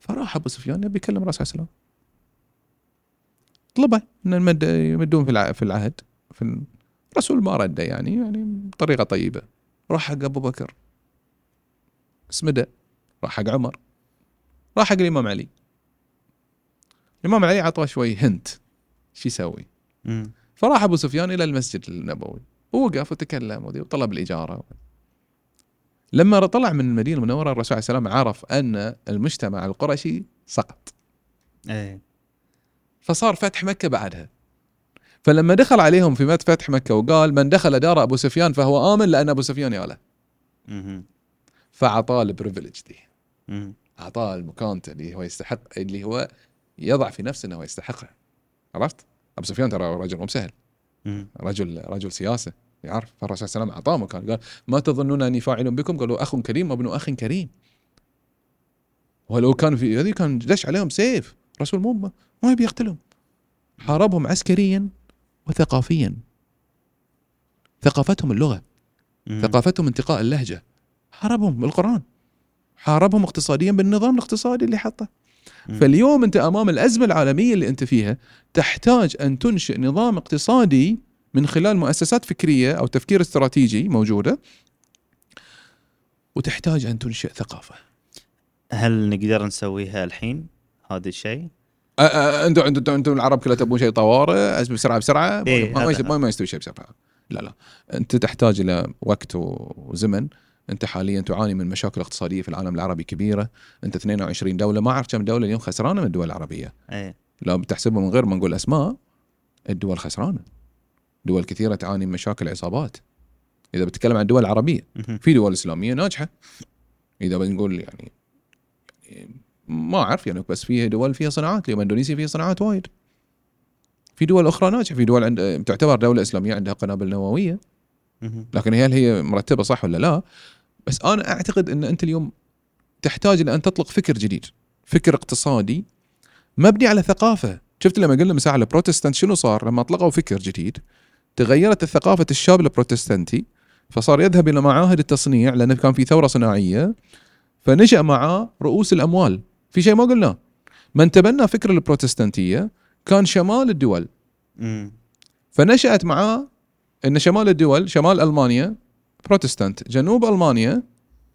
فراح أبو سفيان يبي يكلم عليه وسلم طلبه إن المد يمدون في في العهد. في ال- الرسول ما رده يعني يعني بطريقة طيبة. راح حق أبو بكر. اسمده. راح حق عمر. راح حق الإمام علي. الإمام علي عطاه شوي هنت. شو يسوي. فراح أبو سفيان إلى المسجد النبوي ووقف وتكلم وطلب الإجارة. لما طلع من المدينة المنورة الرسول عليه السلام عرف أن المجتمع القرشي سقط. إيه. فصار فتح مكة بعدها. فلما دخل عليهم في فتح مكة وقال من دخل دار أبو سفيان فهو آمن لأن أبو سفيان ياله. فأعطاه البريفليج دي. أعطاه مكانته اللي هو يستحق اللي هو يضع في نفسه إنه يستحقها. عرفت؟ أبو سفيان ترى رجل مو سهل. رجل رجل سياسة. يعرف فالرسول صلى الله عليه وسلم اعطاه مكان قال ما تظنون أني فاعل بكم؟ قالوا أخ كريم وابن أخ كريم. ولو كان في هذه كان دش عليهم سيف. الرسول مو ما يبي يقتلهم. حاربهم عسكريا وثقافيا. ثقافتهم اللغة. ثقافتهم انتقاء اللهجة. حاربهم بالقرآن. حاربهم اقتصاديا بالنظام الاقتصادي اللي حطه. فاليوم أنت أمام الأزمة العالمية اللي أنت فيها تحتاج أن تنشئ نظام اقتصادي من خلال مؤسسات فكرية أو تفكير استراتيجي موجودة وتحتاج أن تنشئ ثقافة. هل نقدر نسويها الحين هذا الشيء؟ أنتم أنتم أنتم العرب كلها تبون شيء طوارئ بسرعة بسرعة إيه، ما, ما, يستوي شيء بسرعة. لا لا أنت تحتاج إلى وقت وزمن أنت حاليا تعاني من مشاكل اقتصادية في العالم العربي كبيرة، أنت 22 دولة ما أعرف كم دولة اليوم خسرانة من الدول العربية. إيه. لو بتحسبها من غير ما نقول أسماء الدول خسرانة. دول كثيرة تعاني من مشاكل عصابات. إذا بتتكلم عن الدول العربيه. في دول إسلامية ناجحة. إذا بنقول يعني ما أعرف يعني بس فيها دول فيها صناعات. اليوم إندونيسيا فيها صناعات وايد. في دول أخرى ناجحة. في دول عند تعتبر دولة إسلامية عندها قنابل نووية. لكن هل هي مرتبة صح ولا لا؟ بس أنا أعتقد إن أنت اليوم تحتاج إلى أن تطلق فكر جديد فكر اقتصادي مبني على ثقافة. شفت لما قلنا مساحة البروتستانت شنو صار؟ لما أطلقوا فكر جديد تغيرت الثقافة الشاب البروتستانتي فصار يذهب إلى معاهد التصنيع لأنه كان في ثورة صناعية فنشأ معاه رؤوس الأموال. في شيء ما قلناه من تبنى فكر البروتستانتية كان شمال الدول. مم. فنشأت معاه إن شمال الدول شمال ألمانيا بروتستانت. جنوب ألمانيا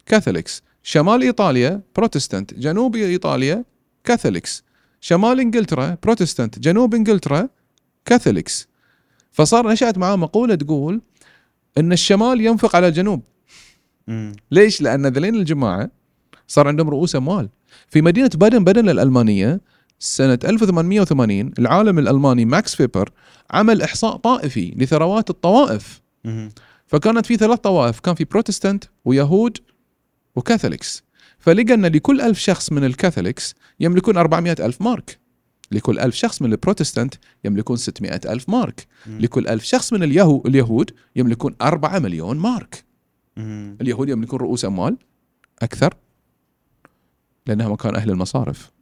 Catholics. شمال إيطاليا بروتستانت. جنوب إيطاليا Catholics. شمال إنجلترا بروتستانت. جنوب إنجلترا Catholics. فصار نشأت معاه مقولة تقول إن الشمال ينفق على الجنوب. مم. ليش؟ لأن ذلين الجماعة صار عندهم رؤوس أموال. في مدينة بادن بادن الألمانية سنة 1880 العالم الألماني ماكس فيبر عمل إحصاء طائفي لثروات الطوائف. فكانت في ثلاث طوائف كان في بروتستانت ويهود وكاثوليكس فلقى ان لكل ألف شخص من الكاثوليكس يملكون 400 ألف مارك لكل ألف شخص من البروتستانت يملكون 600 ألف مارك مم. لكل ألف شخص من اليهو اليهود يملكون 4 مليون مارك مم. اليهود يملكون رؤوس أموال أكثر لانهم كان أهل المصارف.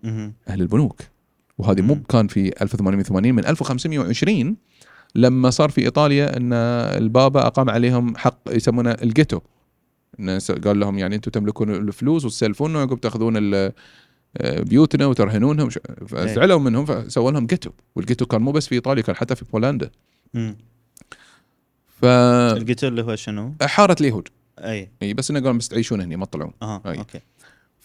أهل البنوك وهذه مو. كان في 1880 من 1520 لما صار في إيطاليا إن البابا أقام عليهم حق يسمونه الجيتو قال لهم يعني أنتم تملكون الفلوس وتسلفوننا وعقب تأخذون آه، بيوتنا وترهنونهم فزعلوا منهم فسووا لهم جيتو والجيتو كان مو بس في إيطاليا كان حتى في بولندا. فحاره القتل اللي هو شنو؟ اليهود أي إي بس إنه قالوا بس تعيشون هنا ما تطلعون أها أي. okay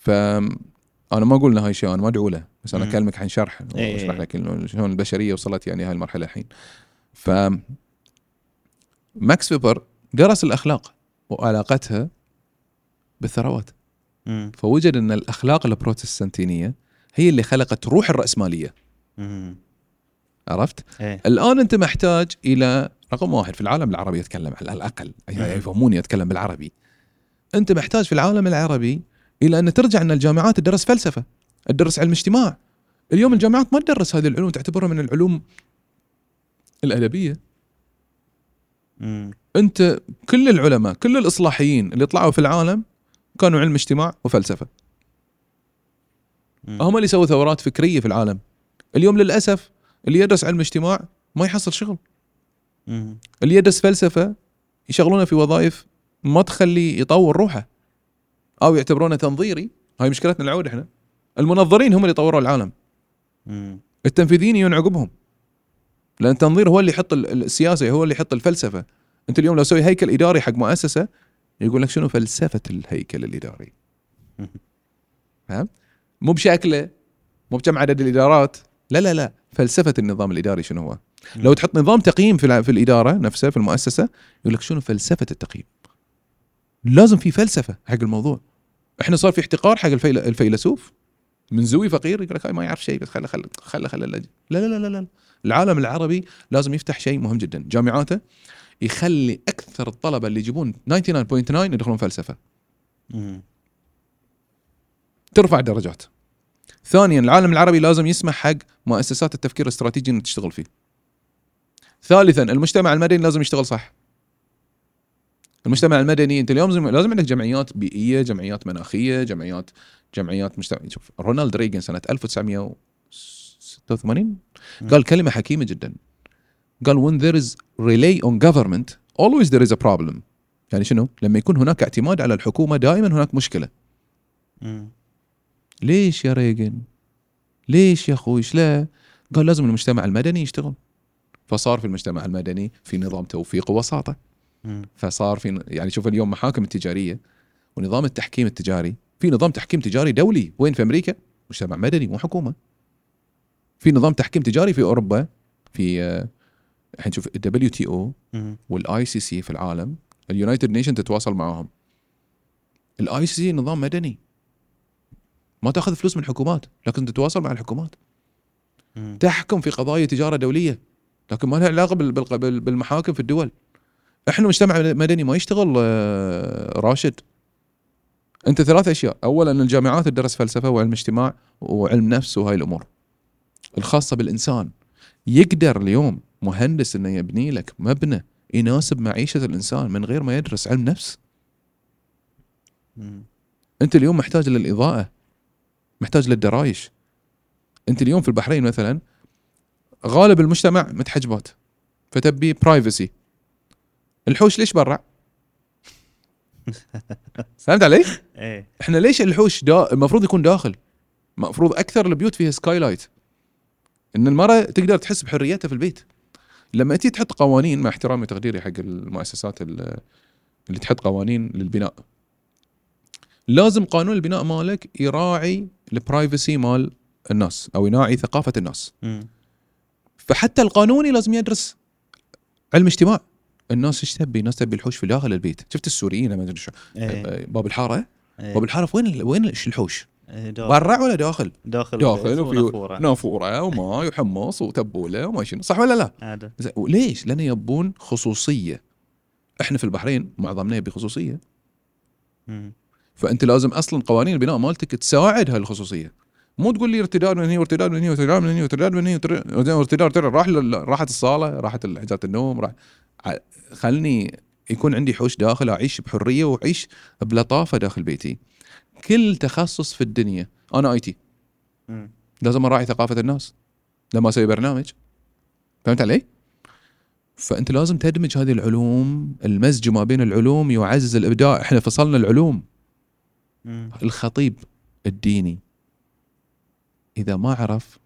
ف أنا ما أقول هاي شيء أنا ما أدعو له بس أنا. أكلمك عن شرح إيه. واشرح لك إنه شلون البشريه وصلت يعني هاي المرحلة الحين ف ماكس فيبر درس الأخلاق وعلاقتها بالثروات مم. فوجد إن الأخلاق البروتستانتينية هي اللي خلقت روح الرأسمالية مم. عرفت؟ إيه الآن أنت محتاج إلى رقم واحد في العالم العربي يتكلم على الأقل مم. يفهموني أتكلم بالعربي أنت محتاج في العالم العربي إلى أن ترجع أن الجامعات تدرس فلسفة تدرس علم اجتماع اليوم الجامعات ما تدرس هذه العلوم تعتبرها من العلوم الأدبية مم. أنت كل العلماء كل الإصلاحيين اللي طلعوا في العالم كانوا علم اجتماع وفلسفة مم. هم اللي سووا ثورات فكرية في العالم اليوم للأسف اللي يدرس علم اجتماع ما يحصل شغل مم. اللي يدرس فلسفة يشغلونه في وظائف ما تخليه يطور روحه أو يعتبرونه تنظيري. هاي مشكلتنا العود إحنا. المنظرين هم اللي طوروا العالم. مم. التنفيذيين يجون عقبهم لأن التنظير هو اللي يحط ال- السياسة هو اللي يحط الفلسفة. أنت اليوم لو سوي هيكل إداري حق مؤسسة يقول لك شنو فلسفة الهيكل الإداري. <laughs> فهمت؟ مو بشكله مو بكم عدد الإدارات. لا لا لا. فلسفة النظام الإداري شنو هو؟ لو تحط نظام تقييم في في الإدارة نفسها في المؤسسة يقول لك شنو فلسفة التقييم؟ لازم في فلسفة حق الموضوع. إحنا صار في احتقار حق الفيل- الفيلسوف. من زوي فقير يقول لك هاي ما يعرف شيء بس خله خله خله خله لا لا لا لا لا العالم العربي لازم يفتح شيء مهم جدا. جامعاته يخلي أكثر الطلبة اللي يجيبون 99.9 يدخلون فلسفة. مم. ترفع درجات ثانيا العالم العربي لازم يسمح حق مؤسسات التفكير الاستراتيجي إنها تشتغل فيه. ثالثا المجتمع المدني لازم يشتغل صح. المجتمع المدني أنت اليوم لازم- عندك جمعيات بيئية جمعيات مناخية جمعيات جمعيات مجتمع شوف رونالد ريغن سنة 1986 قال كلمة حكيمة جدا. قال when there is relay on government always there is a problem. يعني شنو؟ لما يكون هناك اعتماد على الحكومة دائما هناك مشكلة. ليش يا ريجن ليش يا أخوي؟ لا؟ قال لازم المجتمع المدني يشتغل. فصار في المجتمع المدني في نظام توفيق ووساطة. فصار في يعني شوف اليوم محاكم التجارية ونظام التحكيم التجاري في نظام تحكيم تجاري دولي وين في أمريكا؟ مجتمع مدني مو حكومة. في نظام تحكيم تجاري في أوروبا في آه، الحين شوف الدبليو تي أو. والاي سي سي في العالم ال United Nation تتواصل معاهم. ال ICC نظام مدني. ما تأخذ فلوس من الحكومات لكن تتواصل مع الحكومات. تحكم في قضايا تجارة دولية لكن ما لها علاقة بال- بال- بال- بالمحاكم في الدول. إحنا مجتمع مدني ما يشتغل آه، راشد. انت ثلاث اشياء. اولا الجامعات تدرس فلسفة وعلم اجتماع وعلم نفس وهاي الأمور الخاصة بالإنسان. يقدر اليوم مهندس إنه يبني لك مبنى يناسب معيشة الإنسان من غير ما يدرس علم نفس. أنت اليوم محتاج للإضاءة محتاج للدرايش. أنت اليوم في البحرين مثلا غالب المجتمع متحجبات فتبي برايفسي الحوش ليش برا؟ فهمت علي؟ <laughs> إيه. إحنا ليش الحوش دا المفروض يكون داخل. المفروض أكثر البيوت فيها skylight إن المرأة تقدر تحس بحريتها في البيت. لما تيجي تحط قوانين مع احترامي وتقديري حق المؤسسات ال- اللي تحط قوانين للبناء. لازم قانون البناء مالك يراعي ال privacy مال الناس أو يراعي ثقافة الناس. مم. فحتى القانوني لازم يدرس علم اجتماع. الناس إيش تبي؟ الناس تبي الحوش في داخل البيت، شفت السوريين ما ادري شو إيه باب الحارة؟ إيه. باب الحارة وين وين الحوش؟ إيه، برا ولا داخل؟ داخل داخل وفي. نافورة وماي وحمص وتبولة وما شنو صح ولا لا؟ عادة وليش؟ لأن يبون خصوصية إحنا في البحرين معظمنا يبي خصوصية مم. فأنت لازم أصلا قوانين البناء مالتك تساعد هالخصوصية مو تقول لي ارتداد من هنا وارتداد من هنا وارتداد من هنا وارتداد من هنا وارتداد. راح راحت الصالة راحت حجاره النوم راح خلني يكون عندي حوش داخل أعيش بحرية وأعيش بلطافة داخل بيتي. كل تخصص في الدنيا أنا آي تي. لازم اراعي ثقافة الناس. لما أسوي برنامج. فهمت علي؟ فأنت لازم تدمج هذه العلوم المزج ما بين العلوم يعزز الإبداع. إحنا فصلنا العلوم. مم. الخطيب الديني إذا ما عرف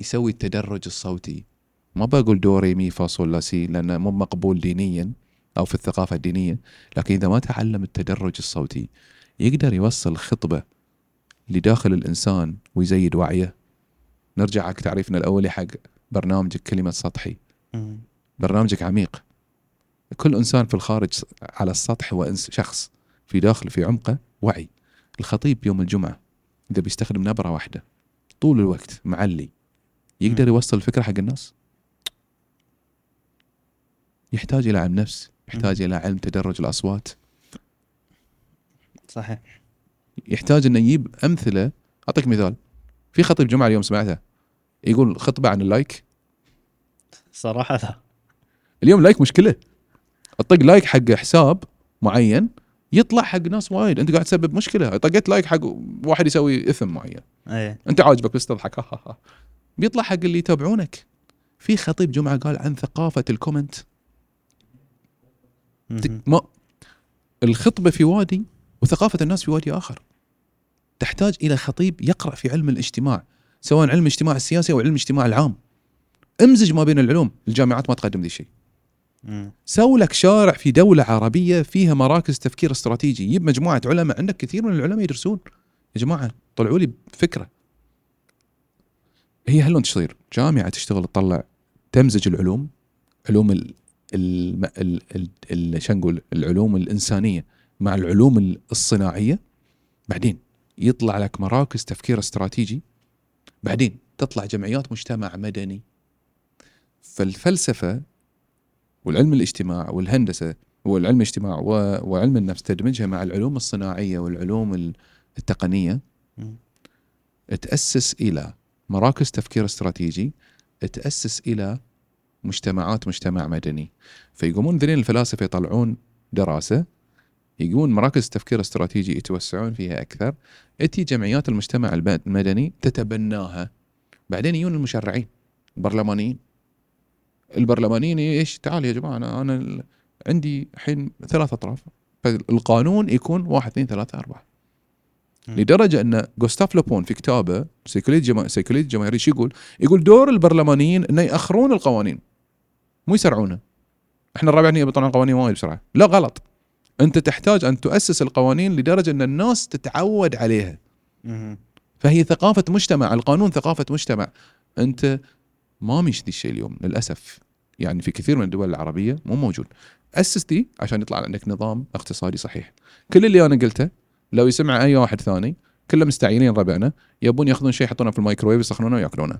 يسوي التدرج الصوتي. ما بقول دو ري مي فا صول لا سي لأنه مو مقبول دينيا أو في الثقافة الدينية لكن إذا ما تعلم التدرج الصوتي يقدر يوصل خطبة لداخل الإنسان ويزيد وعيه. نرجع حق تعريفنا الأولي حق برنامجك كلمة سطحي. برنامجك عميق. كل إنسان في الخارج على السطح هو شخص في داخل في عمقه وعي. الخطيب يوم الجمعة إذا بيستخدم نبرة واحدة طول الوقت معلي يقدر. يوصل الفكرة حق الناس؟ يحتاج إلى علم نفس يحتاج إلى علم تدرج الأصوات. صحيح. يحتاج إنه يجيب أمثلة. أعطيك مثال. في خطيب جمعة اليوم سمعتها يقول خطبة عن اللايك. صراحة لا. اليوم like مشكلة. اطق like حق حساب معين يطلع حق ناس وايد. أنت قاعد تسبب مشكلة. طقيت like حق واحد يسوي إثم معين. إيه. أنت عاجبك بس تضحك. <laughs> بيطلع حق اللي يتابعونك. في خطيب جمعة قال عن ثقافة ال comment. ما الخطبة في وادي وثقافة الناس في وادي آخر. تحتاج إلى خطيب يقرأ في علم الاجتماع سواء علم الاجتماع السياسي أو علم الاجتماع العام. امزج ما بين العلوم الجامعات ما تقدم ذي الشيء. سووا لك شارع في دولة عربية فيها مراكز تفكير استراتيجي. يجيب مجموعة علماء عندك كثير من العلماء يدرسون. يا جماعة طلعوا لي بفكرة. هي هلون تصير جامعة تشتغل تطلع تمزج العلوم علوم ال نقول العلوم الإنسانية مع العلوم ال- الصناعية بعدين يطلع لك مراكز تفكير استراتيجي بعدين تطلع جمعيات مجتمع مدني فالفلسفة والعلم الاجتماع والهندسة والعلم الاجتماع وعلم النفس تدمجها مع العلوم الصناعية والعلوم ال- التقنية. تأسس إلى مراكز تفكير استراتيجي تأسس إلى مجتمعات مجتمع مدني. فيقومون ذنين الفلاسفة يطلعون دراسة يقومون مراكز تفكير استراتيجي يتوسعون فيها أكثر. تيي جمعيات المجتمع المدني تتبناها. بعدين يجون المشرعين البرلمانيين. البرلمانيين إيش؟ تعال يا جماعة أنا أنا عندي الحين ثلاث أطراف. فالقانون يكون واحد اثنين ثلاثة أربعة. مم. لدرجة أن جوستاف لوبون في كتابه سيكولوجيا جما... سيكولوجيا جماهيرية شو يقول؟ يقول دور البرلمانيين إنه يأخرون القوانين. مو يسرعونها إحنا الرابعين يبطلون قوانين وايد بسرعة. لا غلط. أنت تحتاج أن تؤسس القوانين لدرجة أن الناس تتعود عليها. فهي ثقافة مجتمع القانون ثقافة مجتمع. أنت ما مش ذي الشيء اليوم للأسف. يعني في كثير من الدول العربية مو موجود. أسس دي عشان يطلع عندك نظام اقتصادي صحيح. كل اللي أنا قلته لو يسمع أي واحد ثاني كله مستعينين ربعنا يبون ياخذون شيء يحطونه في الميكروويف يسخنونه ويأكلونه.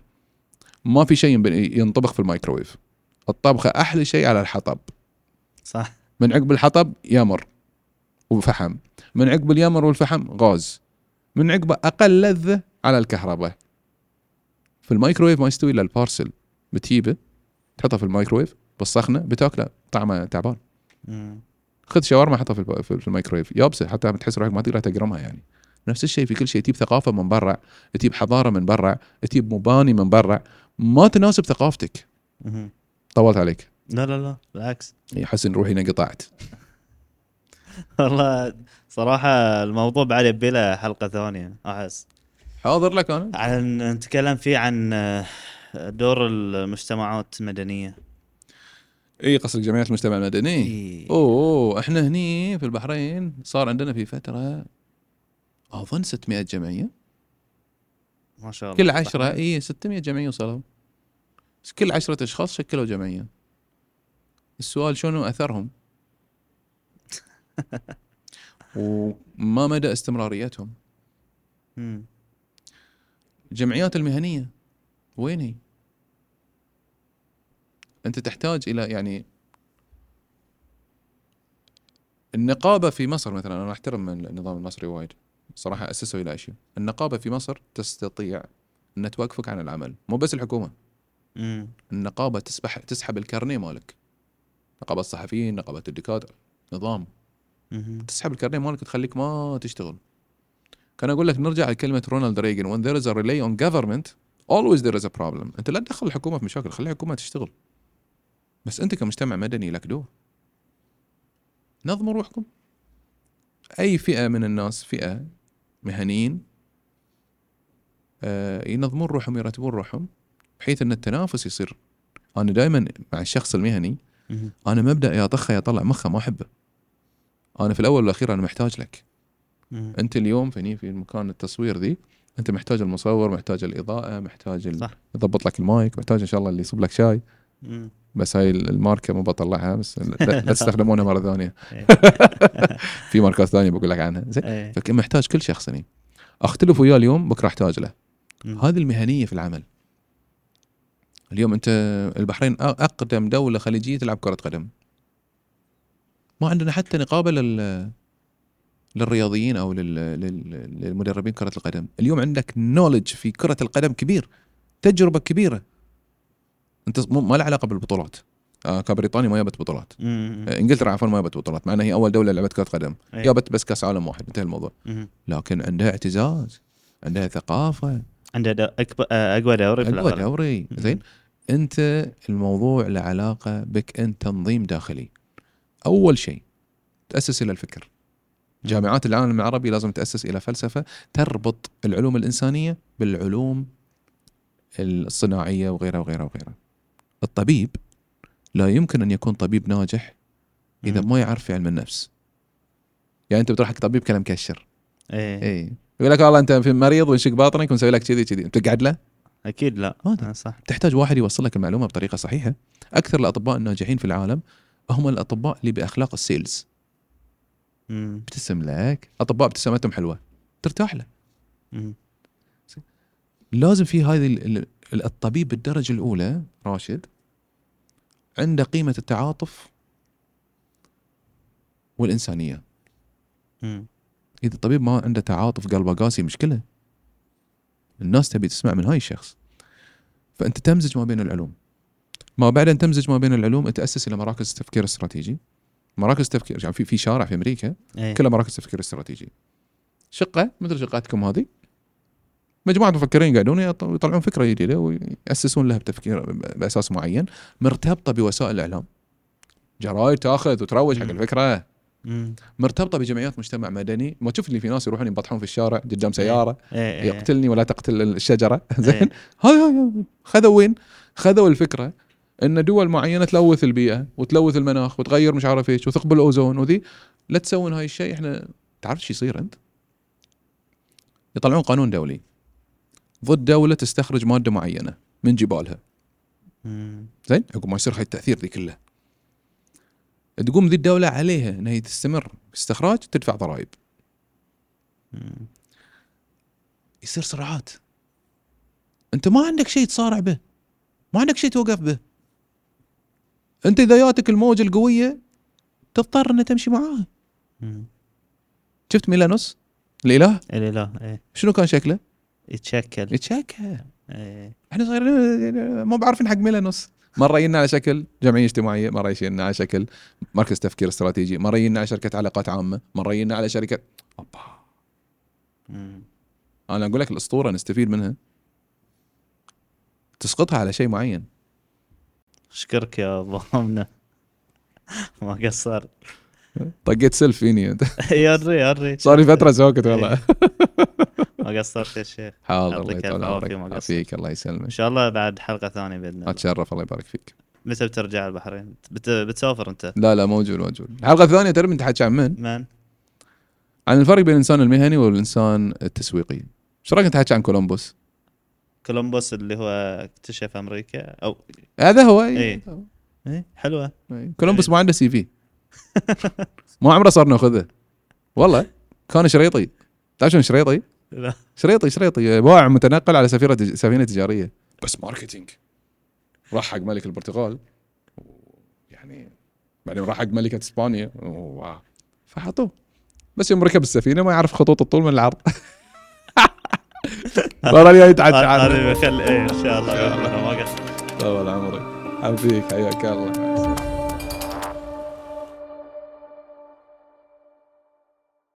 ما في شيء ينطبخ في الميكروويف. الطبخة أحلى شيء على الحطب. صح. من عقب الحطب اليمر والفحم. من عقب اليمر والفحم غاز. من عقبه أقل لذة على الكهرباء. في الميكرويف ما يستوي إلا البارسل. بتجيبه تحطه في الميكرويف بالصخنه بتاكله طعمه تعبان. خذ شاورما حطها في في الميكرويف يابسة حتى تحس روحك ما تقدر تقرمها يعني. نفس الشيء في كل شيء. تجيب ثقافة من برا تجيب حضارة من برا تجيب مباني من برا. ما تناسب ثقافتك. طولت عليك. لا لا لا بالعكس. احس ان روحي انقطعت <laughs> والله صراحة الموضوع بعد يبي له حلقة ثانية أحس. حاضر لك أنا؟ عن نتكلم فيه عن آه، دور المجتمعات المدنية. إي قصدك جمعية المجتمع المدني؟ إيه. أوه إحنا هني في البحرين صار عندنا في فترة أظن 600 جمعية. ما شاء الله. كل عشرة إي 600 جمعية وصلوا. كل عشرة أشخاص شكلوا جمعيه السؤال شنو أثرهم؟ <laughs> وما مدى استمراريتهم. الجمعيات المهنية وين هي؟ أنت تحتاج إلى يعني النقابة في مصر مثلا أنا أحترم النظام المصري وايد. صراحة اسسوا إلى أشياء. النقابة في مصر تستطيع ان توقفك عن العمل. مو بس الحكومة. مم. النقابة تسبح تسحب الكارنيه مالك. نقابة الصحفيين نقابة الدكاترة نظام. مهم. تسحب الكارنيه مالك تخليك ما تشتغل. كان أقول لك نرجع لكلمة رونالد ريغن when there is a relay on government always there is a problem. أنت لا تدخل الحكومة في مشاكل خلي الحكومة تشتغل. بس أنت كمجتمع مدني لك دور. نظموا روحكم. أي فئة من الناس فئة مهنيين آه ينظمون روحهم يرتبون روحهم. بحيث إن التنافس يصير أنا دائما مع الشخص المهني. أنا مبدأ يا طخه يا طلع مخه ما أحبه أنا في الأول والأخير أنا محتاج لك. أنت اليوم فيني في مكان التصوير ذي أنت محتاج المصور محتاج الإضاءة محتاج ال-. يضبط لك المايك محتاج إن شاء الله اللي يصب لك شاي. بس هاي الماركة مو بطلعها بس لا, <laughs> تستخدمونها مرة ثانية إيه. <laughs> في ماركات ثانية بقول لك عنها زين إيه. فكان محتاج كل شخص هني أختلف وياه اليوم بكرة أحتاج له. هذه المهنية في العمل اليوم أنت البحرين أقدم دولة خليجية تلعب كرة قدم. ما عندنا حتى نقابه لل للرياضيين أو لل... لل... للمدربين كرة القدم. اليوم عندك نولج في كرة القدم كبير تجربة كبيرة. أنت ما له علاقة بالبطولات. آه كبريطانيا ما جابت بطولات. مم. آه إنجلترا عفوا ما جابت بطولات مع إنها هي أول دولة لعبت كرة قدم. جابت بس كأس عالم واحد انتهى الموضوع. مهم. لكن عندها اعتزاز عندها ثقافة. عنده آه، أقوى دوري في أقوى دوري. زين. أنت الموضوع له علاقة بك أنت تنظيم داخلي. أول شيء تأسس إلى الفكر. جامعات العالم العربي لازم تأسس إلى فلسفة تربط العلوم الإنسانية بالعلوم الصناعية وغيرها وغيرها وغيرها. الطبيب لا يمكن أن يكون طبيب ناجح إذا. ما يعرف في علم النفس يعني أنت بتروح حق طبيب كلام مكشر إيه. اي يقول لك والله أنت في مريض ونشق باطنك ونسوي لك كذي كذي. تقعد له أكيد لا. ما أدري. آه، صح. تحتاج واحد يوصل لك المعلومة بطريقة صحيحة. أكثر الأطباء الناجحين في العالم هم الأطباء اللي بأخلاق السيلز. مم. ابتسم لك. أطباء ابتسامتهم حلوة. ترتاح له. مم. لازم في هذه ال- ال- الطبيب بالدرجه الأولى راشد عنده قيمة التعاطف والإنسانية. مم. إذا الطبيب ما عنده تعاطف قلبه قاسي مشكلة. الناس تبي تسمع من هاي الشخص. فأنت تمزج ما بين العلوم. ما بعد ان تمزج ما بين العلوم تأسس إلى مراكز تفكير استراتيجي مراكز تفكير يعني في في شارع في أمريكا إيه. كلها مراكز تفكير استراتيجي. شقة مثل شقاتكم هذه. مجموعة مفكرين يقعدون يط- يطلعون فكرة جديدة ويأسسون لها بتفكير بأساس معين مرتبطة بوسائل الإعلام. جرايد تأخذ وتروج حق. الفكرة. مم. مرتبطة بجمعيات مجتمع مدني ما تشوف اللي في ناس يروحون ينبطحون في الشارع قدام سيارة إيه. إيه. يقتلني ولا تقتل الشجرة <laughs> زين إيه. هذا- خذوا وين؟ خذوا الفكرة إن دول معينة تلوث البيئة وتلوث المناخ وتغير مش عارف إيش وثقب الأوزون وذي لا تسوون هاي الشيء إحنا تعرف شو يصير أنت؟ يطلعون قانون دولي ضد دولة تستخرج مادة معينة من جبالها. زين عقب ما يصير هاي التأثير ذي كله تقوم ذي الدولة عليها إنها هي تستمر في استخراج تدفع ضرائب. يصير صراعات. أنت ما عندك شيء تصارع به. ما عندك شيء توقف به. أنت إذا جاتك الموجة القوية تضطر ان تمشي معاها. شفت ميلانوس؟ الإله؟ الإله إيه. شنو كان شكله؟ يتشكل. يتشكى إيه. إحنا صايرين ما بعرفين حق ميلانوس. مره يجينا على شكل جمعية اجتماعية مره يجينا على شكل مركز تفكير استراتيجي مره يجينا على شركة علاقات عامة مره يجينا على شركة أوبا. أنا أقول لك الأسطورة نستفيد منها. تسقطها على شيء معين. اشكرك يا ضامنه <laughs> ما قصر. طقيت سلف فيني انت <laughs> يري يري صار لي فترة ساكت والله. <laughs> ما قصرت يا شيخ حاضر الله يطول عمرك. يعافيك الله يسلمك إن شاء الله بعد حلقة ثانية بإذن الله أتشرف الله يبارك فيك متى بترجع البحرين؟ بت... بتسافر أنت؟ لا لا موجود موجود الحلقة الثانية تعرف انت حكي عن من؟ من؟ عن الفرق بين الإنسان المهني والإنسان التسويقي إيش رأيك انت حكي عن كولومبوس؟ كولومبوس اللي هو اكتشف أمريكا أو هذا هو إيه. إيه حلوة إيه. كولومبوس ما عنده CV <laughs> ما عمره صار ناخذه والله كان شريطي تعرف شنو شريطي؟ لا. شريطي شريطي. بائع متنقل على سفينة سفينة تجارية. بس marketing. راح حق ملك البرتغال. يعني بعدين راح حق ملكة إسبانيا. فحطوه. بس يوم ركب السفينة ما يعرف خطوط الطول من العرض. <laughs> الجاي يتعشى هذا عنه بخلي إيه إن شاء الله. ما قصر. طول عمرك. حبيك حياك الله.